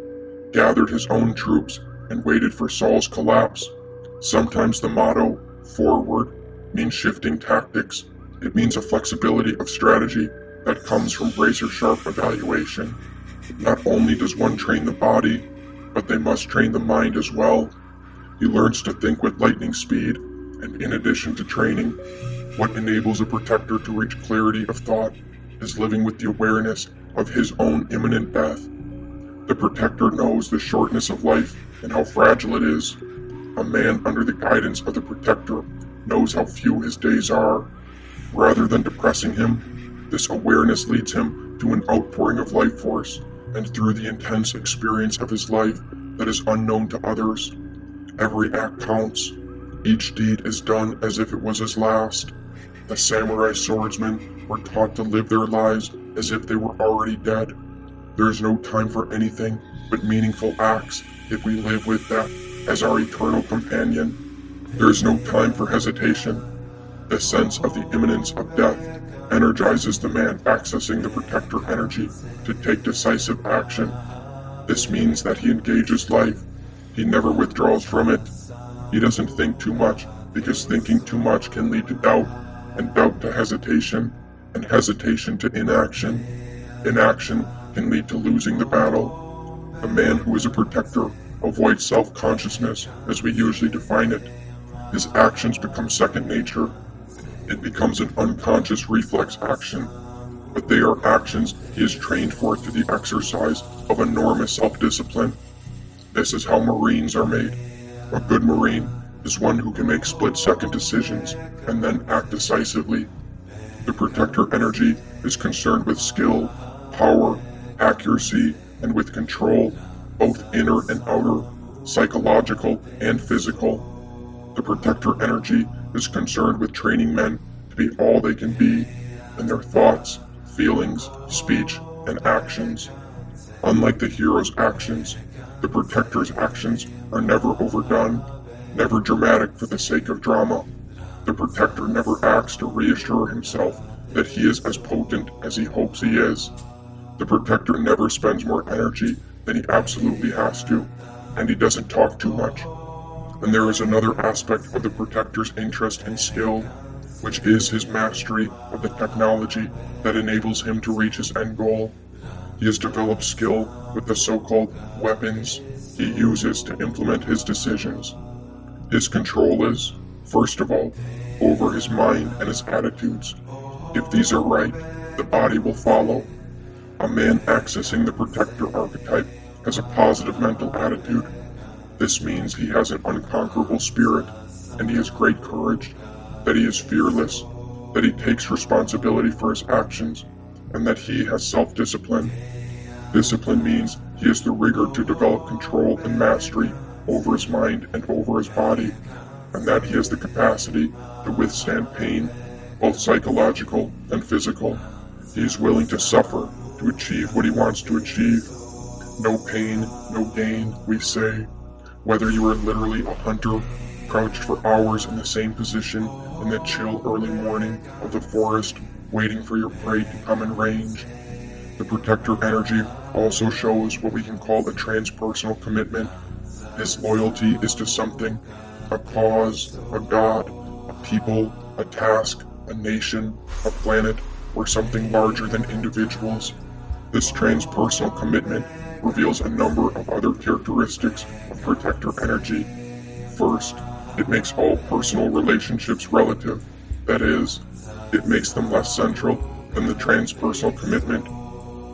gathered his own troops, and waited for Saul's collapse. Sometimes the motto, forward, means shifting tactics. It means a flexibility of strategy that comes from razor sharp evaluation. Not only does one train the body, but they must train the mind as well. He learns to think with lightning speed, and in addition to training, what enables a protector to reach clarity of thought is living with the awareness of his own imminent death. The protector knows the shortness of life and how fragile it is. A man under the guidance of the protector knows how few his days are. Rather than depressing him, this awareness leads him to an outpouring of life force, and through the intense experience of his life that is unknown to others. Every act counts. Each deed is done as if it was his last. The samurai swordsmen were taught to live their lives as if they were already dead. There is no time for anything but meaningful acts if we live with death as our eternal companion. There is no time for hesitation. The sense of the imminence of death energizes the man accessing the protector energy to take decisive action. This means that he engages life. He never withdraws from it. He doesn't think too much because thinking too much can lead to doubt, and doubt to hesitation, and hesitation to inaction. Inaction can lead to losing the battle. A man who is a protector avoids self consciousness as we usually define it his actions become second nature. It becomes an unconscious reflex action, but they are actions he is trained for through the exercise of enormous self-discipline. This is how Marines are made. A good Marine is one who can make split-second decisions and then act decisively. The Protector energy is concerned with skill, power, accuracy, and with control, both inner and outer, psychological and physical. The Protector energy is concerned with training men to be all they can be in their thoughts, feelings, speech, and actions. Unlike the hero's actions, the Protector's actions are never overdone, never dramatic for the sake of drama. The Protector never acts to reassure himself that he is as potent as he hopes he is. The Protector never spends more energy than he absolutely has to, and he doesn't talk too much. And there is another aspect of the Protector's interest and skill, which is his mastery of the technology that enables him to reach his end goal. He has developed skill with the so-called weapons he uses to implement his decisions. His control is, first of all, over his mind and his attitudes. If these are right, the body will follow. A man accessing the protector archetype has a positive mental attitude this means he has an unconquerable spirit, and he has great courage, that he is fearless, that he takes responsibility for his actions, and that he has self discipline. Discipline means he has the rigor to develop control and mastery over his mind and over his body, and that he has the capacity to withstand pain, both psychological and physical. He is willing to suffer to achieve what he wants to achieve. No pain, no gain, we say. Whether you are literally a hunter, crouched for hours in the same position in the chill early morning of the forest, waiting for your prey to come in range. The protector energy also shows what we can call a transpersonal commitment. This loyalty is to something, a cause, a god, a people, a task, a nation, a planet, or something larger than individuals. This transpersonal commitment reveals a number of other characteristics of protector energy. First, it makes all personal relationships relative. That is, it makes them less central than the transpersonal commitment.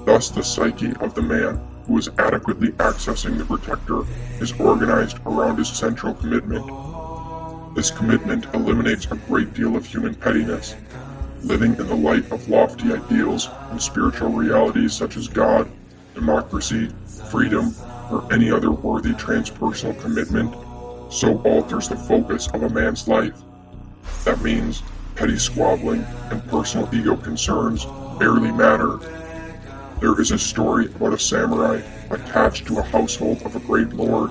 Thus, the psyche of the man who is adequately accessing the protector is organized around his central commitment. This commitment eliminates a great deal of human pettiness. Living in the light of lofty ideals and spiritual realities such as God, democracy, freedom, or any other worthy transpersonal commitment so alters the focus of a man's life. That means petty squabbling and personal ego concerns barely matter. There is a story about a samurai attached to a household of a great lord.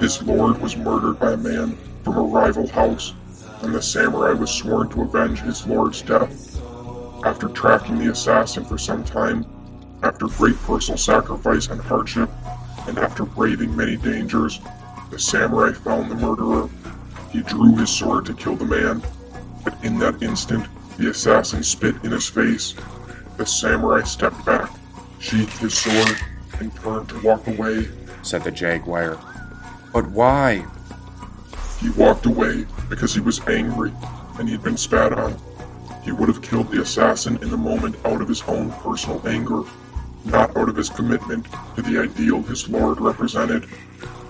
His lord was murdered by a man from a rival house, and the samurai was sworn to avenge his lord's death. After tracking the assassin for some time, after great personal sacrifice and hardship, and after braving many dangers, the samurai found the murderer. He drew his sword to kill the man, but in that instant, the assassin spit in his face. The samurai stepped back, sheathed his sword, and turned to walk away, said the Jaguar. But why? He walked away because he was angry and he'd been spat on. He would have killed the assassin in the moment out of his own personal anger, not out of his commitment to the ideal his lord represented.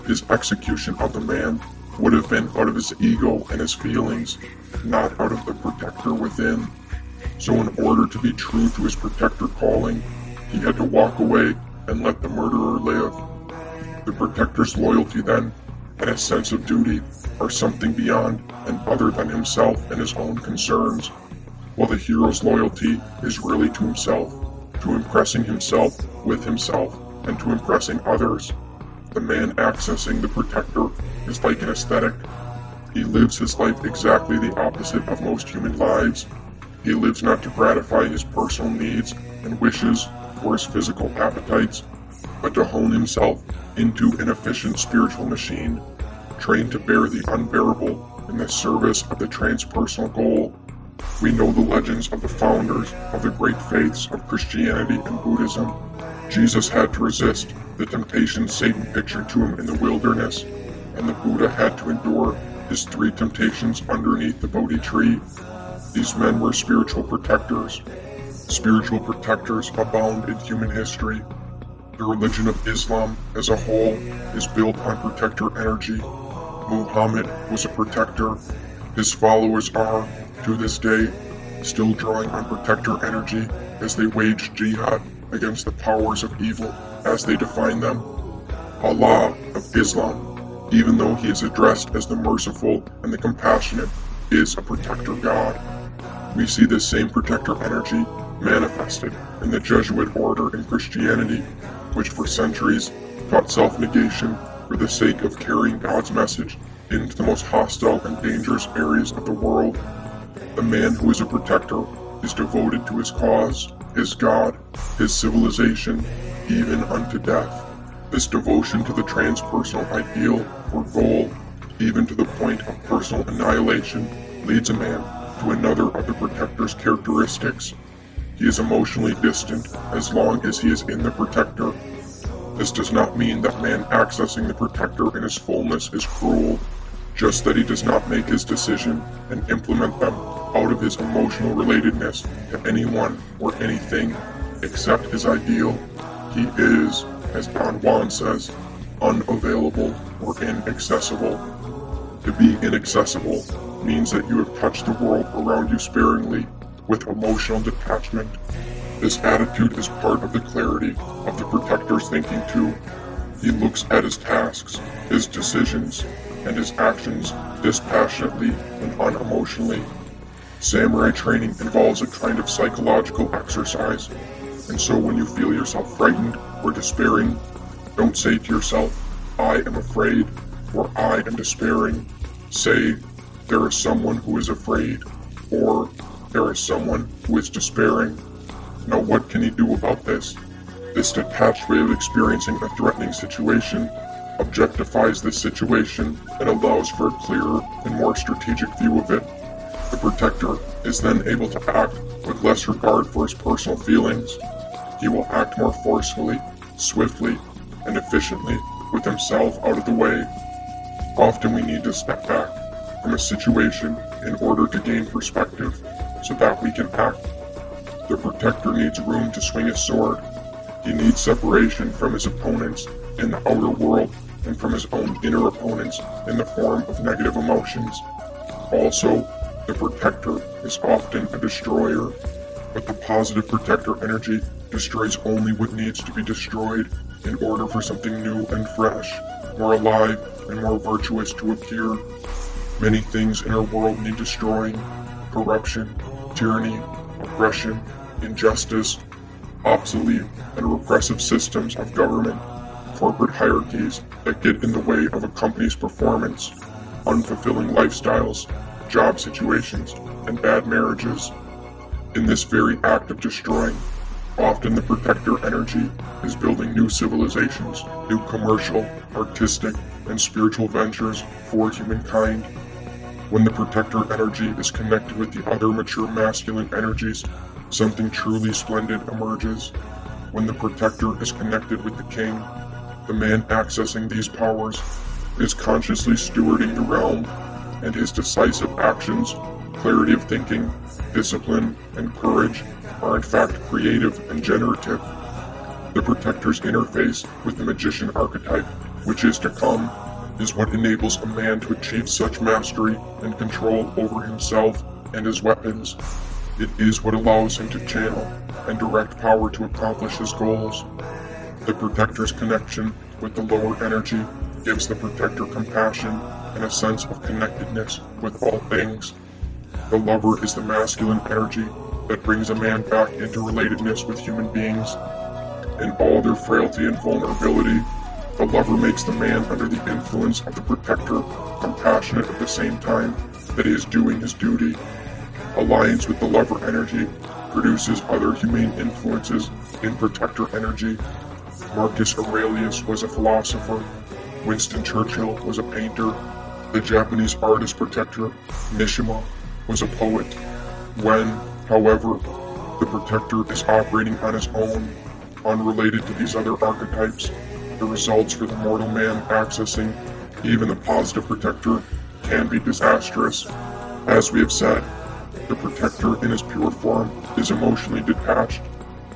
His execution of the man would have been out of his ego and his feelings, not out of the protector within. So, in order to be true to his protector calling, he had to walk away and let the murderer live. The protector's loyalty, then, and his sense of duty are something beyond and other than himself and his own concerns, while the hero's loyalty is really to himself to impressing himself with himself and to impressing others. The man accessing the protector is like an aesthetic. He lives his life exactly the opposite of most human lives. He lives not to gratify his personal needs and wishes or his physical appetites, but to hone himself into an efficient spiritual machine, trained to bear the unbearable in the service of the transpersonal goal we know the legends of the founders of the great faiths of Christianity and Buddhism. Jesus had to resist the temptation Satan pictured to him in the wilderness, and the Buddha had to endure his three temptations underneath the Bodhi tree. These men were spiritual protectors. Spiritual protectors abound in human history. The religion of Islam as a whole is built on protector energy. Muhammad was a protector. His followers are, to this day, still drawing on protector energy as they wage jihad against the powers of evil as they define them. Allah of Islam, even though he is addressed as the merciful and the compassionate, is a protector God. We see this same protector energy manifested in the Jesuit order in Christianity, which for centuries taught self negation for the sake of carrying God's message into the most hostile and dangerous areas of the world the man who is a protector is devoted to his cause, his God, his civilization, even unto death. This devotion to the transpersonal ideal or goal, even to the point of personal annihilation, leads a man to another of the protector's characteristics. He is emotionally distant as long as he is in the protector. This does not mean that man accessing the protector in his fullness is cruel, just that he does not make his decision and implement them out of his emotional relatedness to anyone or anything except his ideal. He is, as Don Juan says, unavailable or inaccessible. To be inaccessible means that you have touched the world around you sparingly with emotional detachment. This attitude is part of the clarity of the protector's thinking too. He looks at his tasks, his decisions, and his actions dispassionately and unemotionally. Samurai training involves a kind of psychological exercise, and so when you feel yourself frightened or despairing, don't say to yourself, I am afraid, or I am despairing. Say, there is someone who is afraid, or there is someone who is despairing. Now, what can he do about this? This detached way of experiencing a threatening situation objectifies this situation and allows for a clearer and more strategic view of it. The protector is then able to act with less regard for his personal feelings. He will act more forcefully, swiftly, and efficiently with himself out of the way. Often we need to step back from a situation in order to gain perspective so that we can act. The protector needs room to swing his sword. He needs separation from his opponents in the outer world and from his own inner opponents in the form of negative emotions. Also, the protector is often a destroyer, but the positive protector energy destroys only what needs to be destroyed in order for something new and fresh, more alive and more virtuous to appear. Many things in our world need destroying corruption, tyranny, oppression, injustice, obsolete and repressive systems of government, corporate hierarchies that get in the way of a company's performance, unfulfilling lifestyles, job situations, and bad marriages. In this very act of destroying, often the protector energy is building new civilizations, new commercial, artistic, and spiritual ventures for humankind. When the protector energy is connected with the other mature masculine energies, something truly splendid emerges. When the protector is connected with the king, the man accessing these powers is consciously stewarding the realm, and his decisive actions, clarity of thinking, discipline, and courage are in fact creative and generative. The protector's interface with the magician archetype, which is to come, is what enables a man to achieve such mastery and control over himself and his weapons. It is what allows him to channel and direct power to accomplish his goals. The protector's connection with the lower energy gives the protector compassion and a sense of connectedness with all things. The lover is the masculine energy that brings a man back into relatedness with human beings. In all their frailty and vulnerability, the lover makes the man under the influence of the protector compassionate at the same time that he is doing his duty. Alliance with the lover energy produces other humane influences in protector energy Marcus Aurelius was a philosopher. Winston Churchill was a painter. The Japanese artist protector, Mishima, was a poet. When, however, the protector is operating on his own, unrelated to these other archetypes, the results for the mortal man accessing even the positive protector can be disastrous. As we have said, the protector in his pure form is emotionally detached.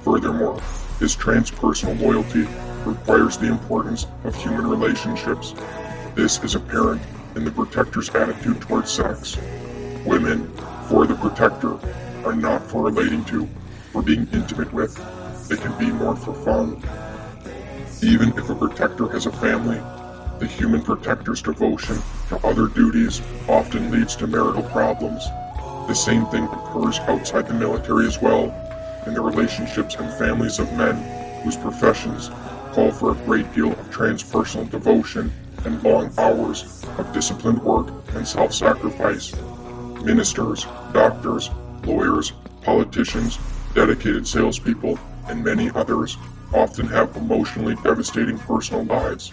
Furthermore, his transpersonal loyalty requires the importance of human relationships. This is apparent in the Protector's attitude towards sex. Women, for the Protector, are not for relating to, or being intimate with. They can be more for fun. Even if a Protector has a family, the human Protector's devotion to other duties often leads to marital problems. The same thing occurs outside the military as well in the relationships and families of men whose professions call for a great deal of transpersonal devotion and long hours of disciplined work and self sacrifice. Ministers, doctors, lawyers, politicians, dedicated salespeople, and many others often have emotionally devastating personal lives.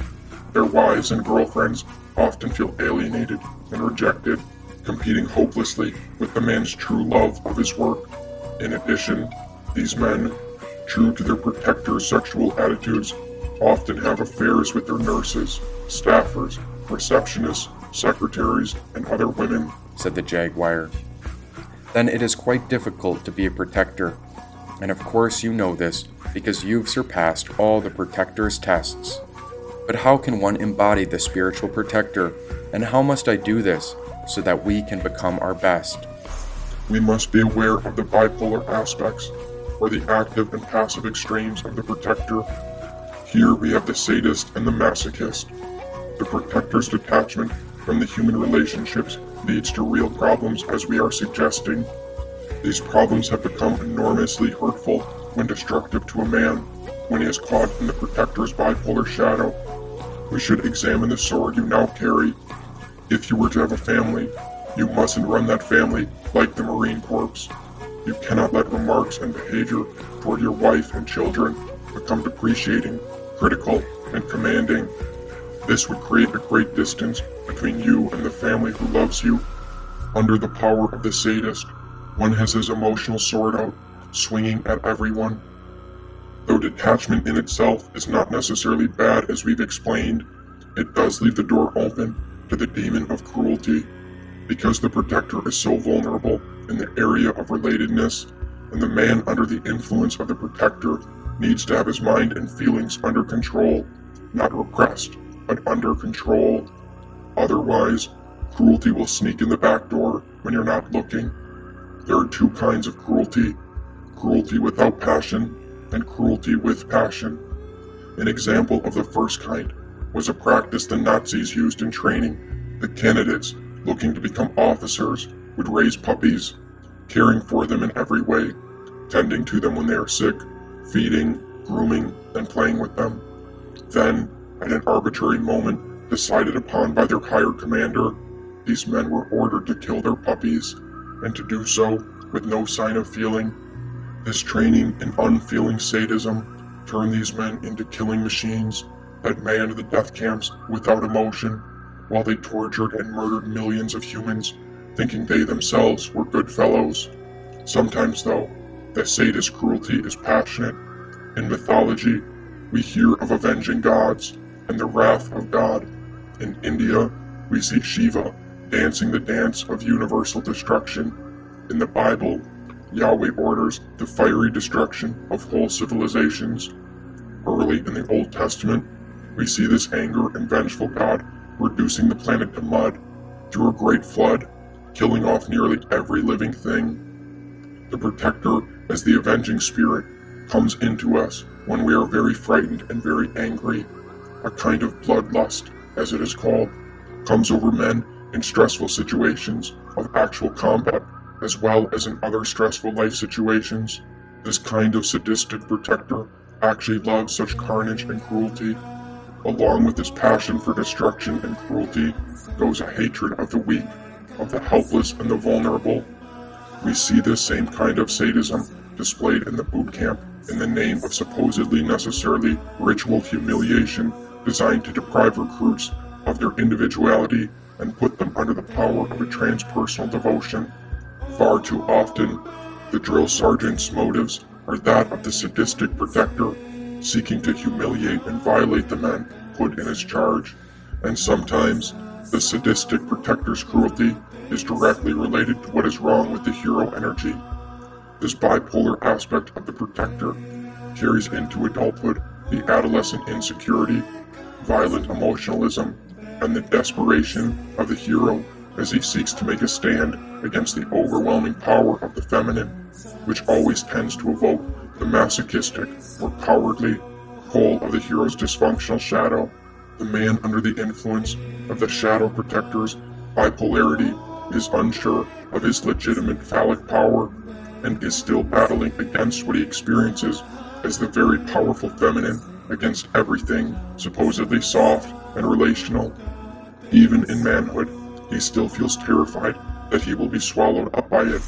Their wives and girlfriends often feel alienated and rejected, competing hopelessly with the man's true love of his work. In addition, these men, true to their protector sexual attitudes, often have affairs with their nurses, staffers, receptionists, secretaries, and other women, said the Jaguar. Then it is quite difficult to be a protector. And of course you know this because you've surpassed all the protector's tests. But how can one embody the spiritual protector? And how must I do this so that we can become our best? We must be aware of the bipolar aspects or the active and passive extremes of the protector. Here we have the sadist and the masochist. The protector's detachment from the human relationships leads to real problems as we are suggesting. These problems have become enormously hurtful when destructive to a man when he is caught in the protector's bipolar shadow. We should examine the sword you now carry. If you were to have a family, you mustn't run that family like the Marine Corps. You cannot let remarks and behavior toward your wife and children become depreciating, critical, and commanding. This would create a great distance between you and the family who loves you. Under the power of the sadist, one has his emotional sword out, swinging at everyone. Though detachment in itself is not necessarily bad as we've explained, it does leave the door open to the demon of cruelty. Because the protector is so vulnerable in the area of relatedness, and the man under the influence of the protector needs to have his mind and feelings under control, not repressed, but under control. Otherwise, cruelty will sneak in the back door when you're not looking. There are two kinds of cruelty cruelty without passion and cruelty with passion. An example of the first kind was a practice the Nazis used in training. The candidates looking to become officers would raise puppies, caring for them in every way, tending to them when they are sick, feeding, grooming, and playing with them. Then, at an arbitrary moment decided upon by their higher commander, these men were ordered to kill their puppies, and to do so with no sign of feeling. This training in unfeeling sadism turned these men into killing machines that manned the death camps without emotion while they tortured and murdered millions of humans, thinking they themselves were good fellows. Sometimes, though, the sadist cruelty is passionate. In mythology, we hear of avenging gods and the wrath of God. In India, we see Shiva dancing the dance of universal destruction. In the Bible, Yahweh orders the fiery destruction of whole civilizations. Early in the Old Testament, we see this anger and vengeful God reducing the planet to mud through a great flood, killing off nearly every living thing. The Protector, as the avenging spirit, comes into us when we are very frightened and very angry. A kind of bloodlust, as it is called, comes over men in stressful situations of actual combat, as well as in other stressful life situations. This kind of sadistic protector actually loves such carnage and cruelty Along with this passion for destruction and cruelty goes a hatred of the weak, of the helpless and the vulnerable. We see this same kind of sadism displayed in the boot camp in the name of supposedly necessarily ritual humiliation designed to deprive recruits of their individuality and put them under the power of a transpersonal devotion. Far too often, the drill sergeant's motives are that of the sadistic protector seeking to humiliate and violate the men put in his charge, and sometimes the sadistic protector's cruelty is directly related to what is wrong with the hero energy. This bipolar aspect of the protector carries into adulthood the adolescent insecurity, violent emotionalism, and the desperation of the hero as he seeks to make a stand against the overwhelming power of the feminine, which always tends to evoke the masochistic or cowardly pole of the hero's dysfunctional shadow. The man under the influence of the shadow protector's bipolarity is unsure of his legitimate phallic power and is still battling against what he experiences as the very powerful feminine against everything supposedly soft and relational. Even in manhood, he still feels terrified that he will be swallowed up by it.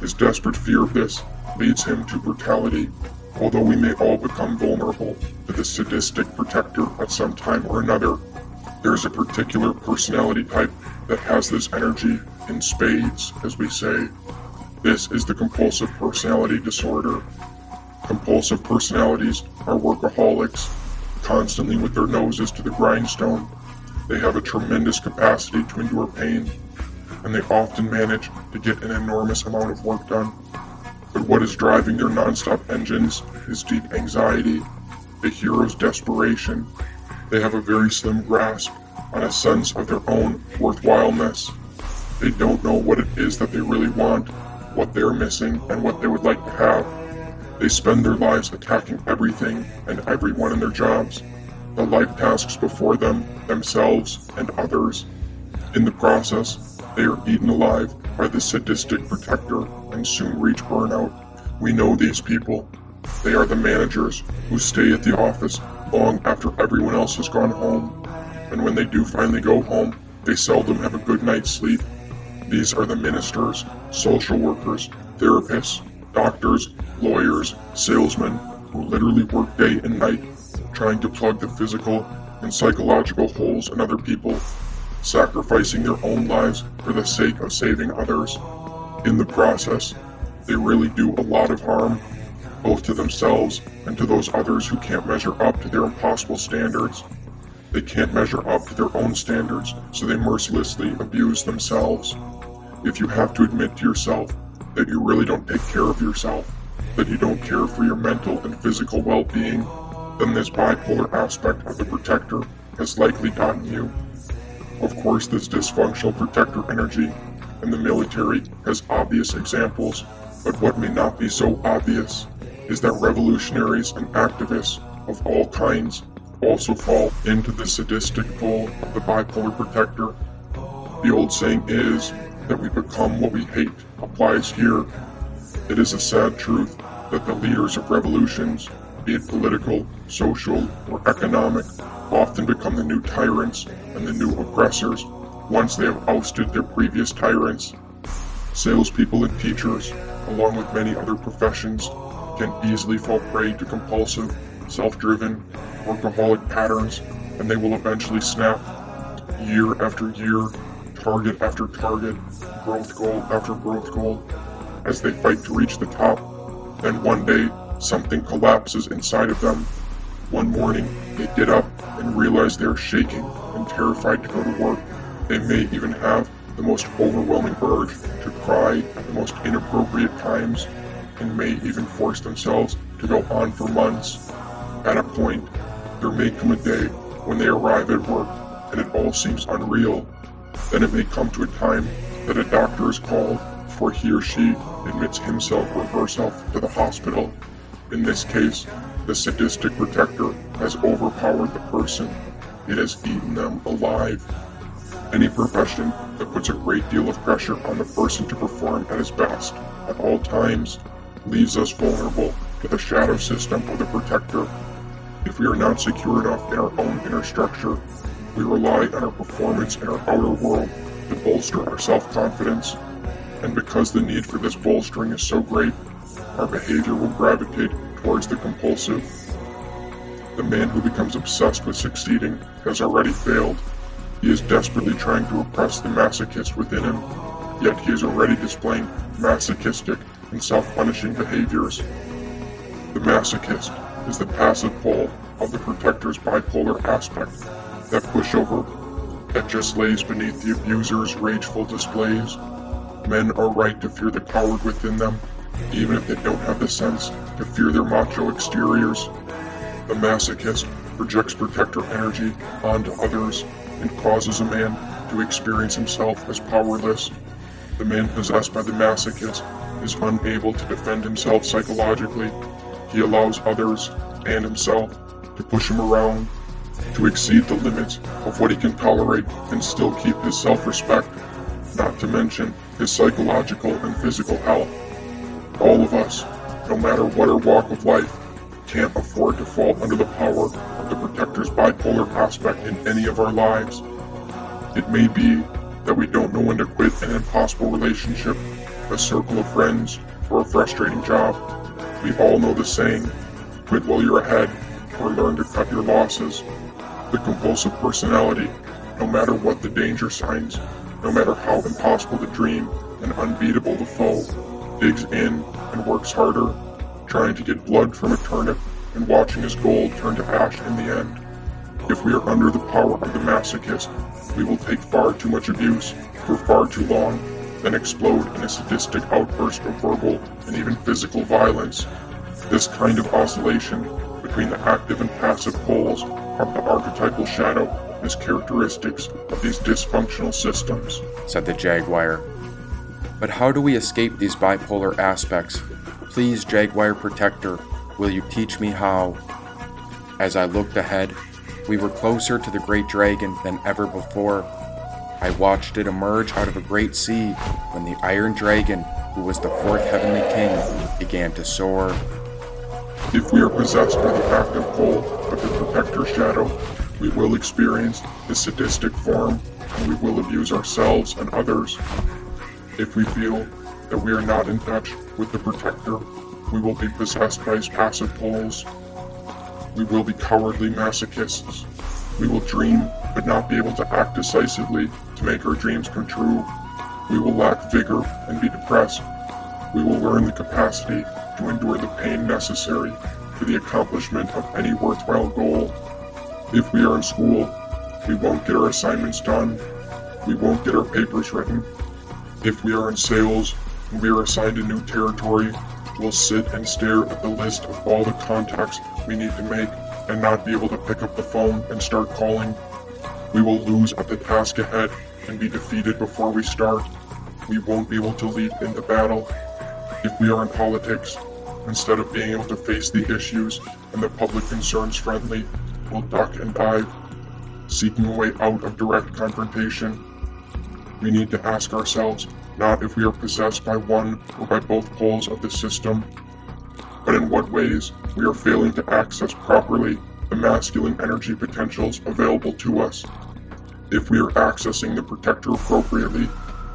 His desperate fear of this leads him to brutality. Although we may all become vulnerable to the sadistic protector at some time or another, there is a particular personality type that has this energy in spades, as we say. This is the compulsive personality disorder. Compulsive personalities are workaholics, constantly with their noses to the grindstone. They have a tremendous capacity to endure pain, and they often manage to get an enormous amount of work done. But what is driving their nonstop engines is deep anxiety, the hero's desperation. They have a very slim grasp on a sense of their own worthwhileness. They don't know what it is that they really want, what they're missing, and what they would like to have. They spend their lives attacking everything and everyone in their jobs, the life tasks before them, themselves, and others. In the process, they are eaten alive by the sadistic protector and soon reach burnout. We know these people. They are the managers who stay at the office long after everyone else has gone home. And when they do finally go home, they seldom have a good night's sleep. These are the ministers, social workers, therapists, doctors, lawyers, salesmen who literally work day and night trying to plug the physical and psychological holes in other people, sacrificing their own lives for the sake of saving others. In the process, they really do a lot of harm, both to themselves and to those others who can't measure up to their impossible standards. They can't measure up to their own standards, so they mercilessly abuse themselves. If you have to admit to yourself that you really don't take care of yourself, that you don't care for your mental and physical well being, then this bipolar aspect of the protector has likely gotten you. Of course, this dysfunctional protector energy in the military has obvious examples, but what may not be so obvious is that revolutionaries and activists of all kinds also fall into the sadistic pull of the bipolar protector. The old saying is that we become what we hate applies here. It is a sad truth that the leaders of revolutions, be it political, social, or economic, often become the new tyrants and the new oppressors once they have ousted their previous tyrants. Salespeople and teachers, along with many other professions, can easily fall prey to compulsive, self driven, workaholic patterns, and they will eventually snap year after year, target after target, growth goal after growth goal, as they fight to reach the top. Then one day, something collapses inside of them. One morning, they get up and realize they are shaking and terrified to go to work. They may even have the most overwhelming urge to cry at the most inappropriate times and may even force themselves to go on for months. At a point, there may come a day when they arrive at work and it all seems unreal. Then it may come to a time that a doctor is called before he or she admits himself or herself to the hospital. In this case, the sadistic protector has overpowered the person. It has eaten them alive. Any profession that puts a great deal of pressure on the person to perform at his best at all times leaves us vulnerable to the shadow system of the protector. If we are not secure enough in our own inner structure, we rely on our performance in our outer world to bolster our self-confidence. And because the need for this bolstering is so great, our behavior will gravitate towards the compulsive. The man who becomes obsessed with succeeding has already failed. He is desperately trying to repress the masochist within him, yet he is already displaying masochistic and self-punishing behaviors. The masochist is the passive pole of the protector's bipolar aspect, that pushover that just lays beneath the abuser's rageful displays. Men are right to fear the coward within them, even if they don't have the sense to fear their macho exteriors. The masochist projects protector energy onto others and causes a man to experience himself as powerless. The man possessed by the masochist is unable to defend himself psychologically. He allows others and himself to push him around, to exceed the limits of what he can tolerate and still keep his self respect, not to mention his psychological and physical health. All of us, no matter what our walk of life, can't afford to fall under the power of the protector's bipolar aspect in any of our lives. It may be that we don't know when to quit an impossible relationship, a circle of friends, or a frustrating job. We all know the saying quit while you're ahead, or learn to cut your losses. The compulsive personality, no matter what the danger signs, no matter how impossible the dream and unbeatable the foe, digs in and works harder, trying to get blood from a turnip and watching his gold turn to ash in the end. If we are under the power of the masochist, we will take far too much abuse for far too long, then explode in a sadistic outburst of verbal and even physical violence. This kind of oscillation between the active and passive poles of the archetypal shadow is characteristics of these dysfunctional systems, said the Jaguar. But how do we escape these bipolar aspects? Please, Jaguar Protector, will you teach me how? As I looked ahead, we were closer to the great dragon than ever before. I watched it emerge out of a great sea when the Iron Dragon, who was the fourth heavenly king, began to soar. If we are possessed by the active pull of the Protector Shadow, we will experience the sadistic form and we will abuse ourselves and others. If we feel that we are not in touch with the Protector, we will be possessed by his passive pulls. We will be cowardly masochists. We will dream but not be able to act decisively to make our dreams come true. We will lack vigor and be depressed. We will learn the capacity to endure the pain necessary for the accomplishment of any worthwhile goal. If we are in school, we won't get our assignments done. We won't get our papers written. If we are in sales and we are assigned a new territory, we'll sit and stare at the list of all the contacts we need to make and not be able to pick up the phone and start calling. We will lose at the task ahead and be defeated before we start. We won't be able to lead in the battle. If we are in politics, instead of being able to face the issues and the public concerns friendly, we'll duck and dive, seeking a way out of direct confrontation. We need to ask ourselves not if we are possessed by one or by both poles of the system, but in what ways we are failing to access properly the masculine energy potentials available to us. If we are accessing the protector appropriately,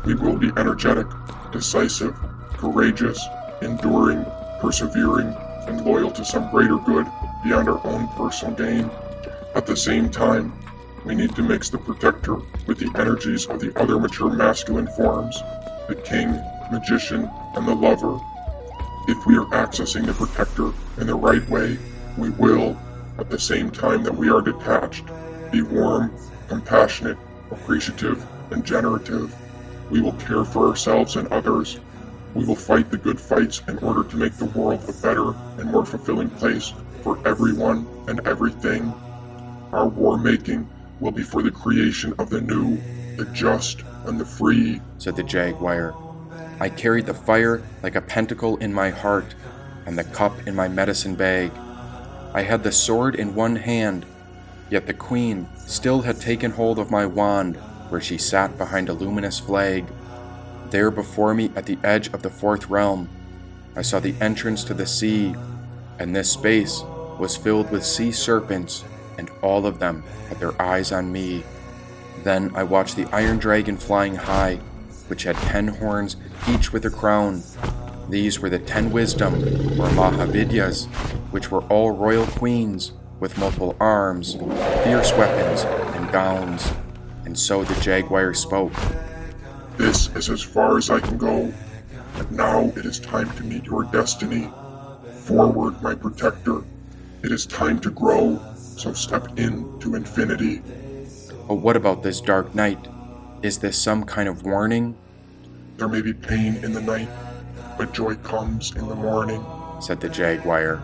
we will be energetic, decisive, courageous, enduring, persevering, and loyal to some greater good beyond our own personal gain. At the same time, we need to mix the protector with the energies of the other mature masculine forms the king, magician, and the lover. If we are accessing the protector in the right way, we will, at the same time that we are detached, be warm, compassionate, appreciative, and generative. We will care for ourselves and others. We will fight the good fights in order to make the world a better and more fulfilling place for everyone and everything. Our war making will be for the creation of the new, the just, and the free, said the Jaguar. I carried the fire like a pentacle in my heart and the cup in my medicine bag. I had the sword in one hand, yet the queen still had taken hold of my wand where she sat behind a luminous flag. There before me at the edge of the fourth realm, I saw the entrance to the sea, and this space was filled with sea serpents, and all of them had their eyes on me. Then I watched the iron dragon flying high, which had ten horns, each with a crown. These were the ten wisdom, or Mahavidyas, which were all royal queens, with multiple arms, fierce weapons, and gowns. And so the jaguar spoke. This is as far as I can go, and now it is time to meet your destiny. Forward, my protector. It is time to grow, so step into infinity. But what about this dark night? Is this some kind of warning? There may be pain in the night, but joy comes in the morning, said the jaguar.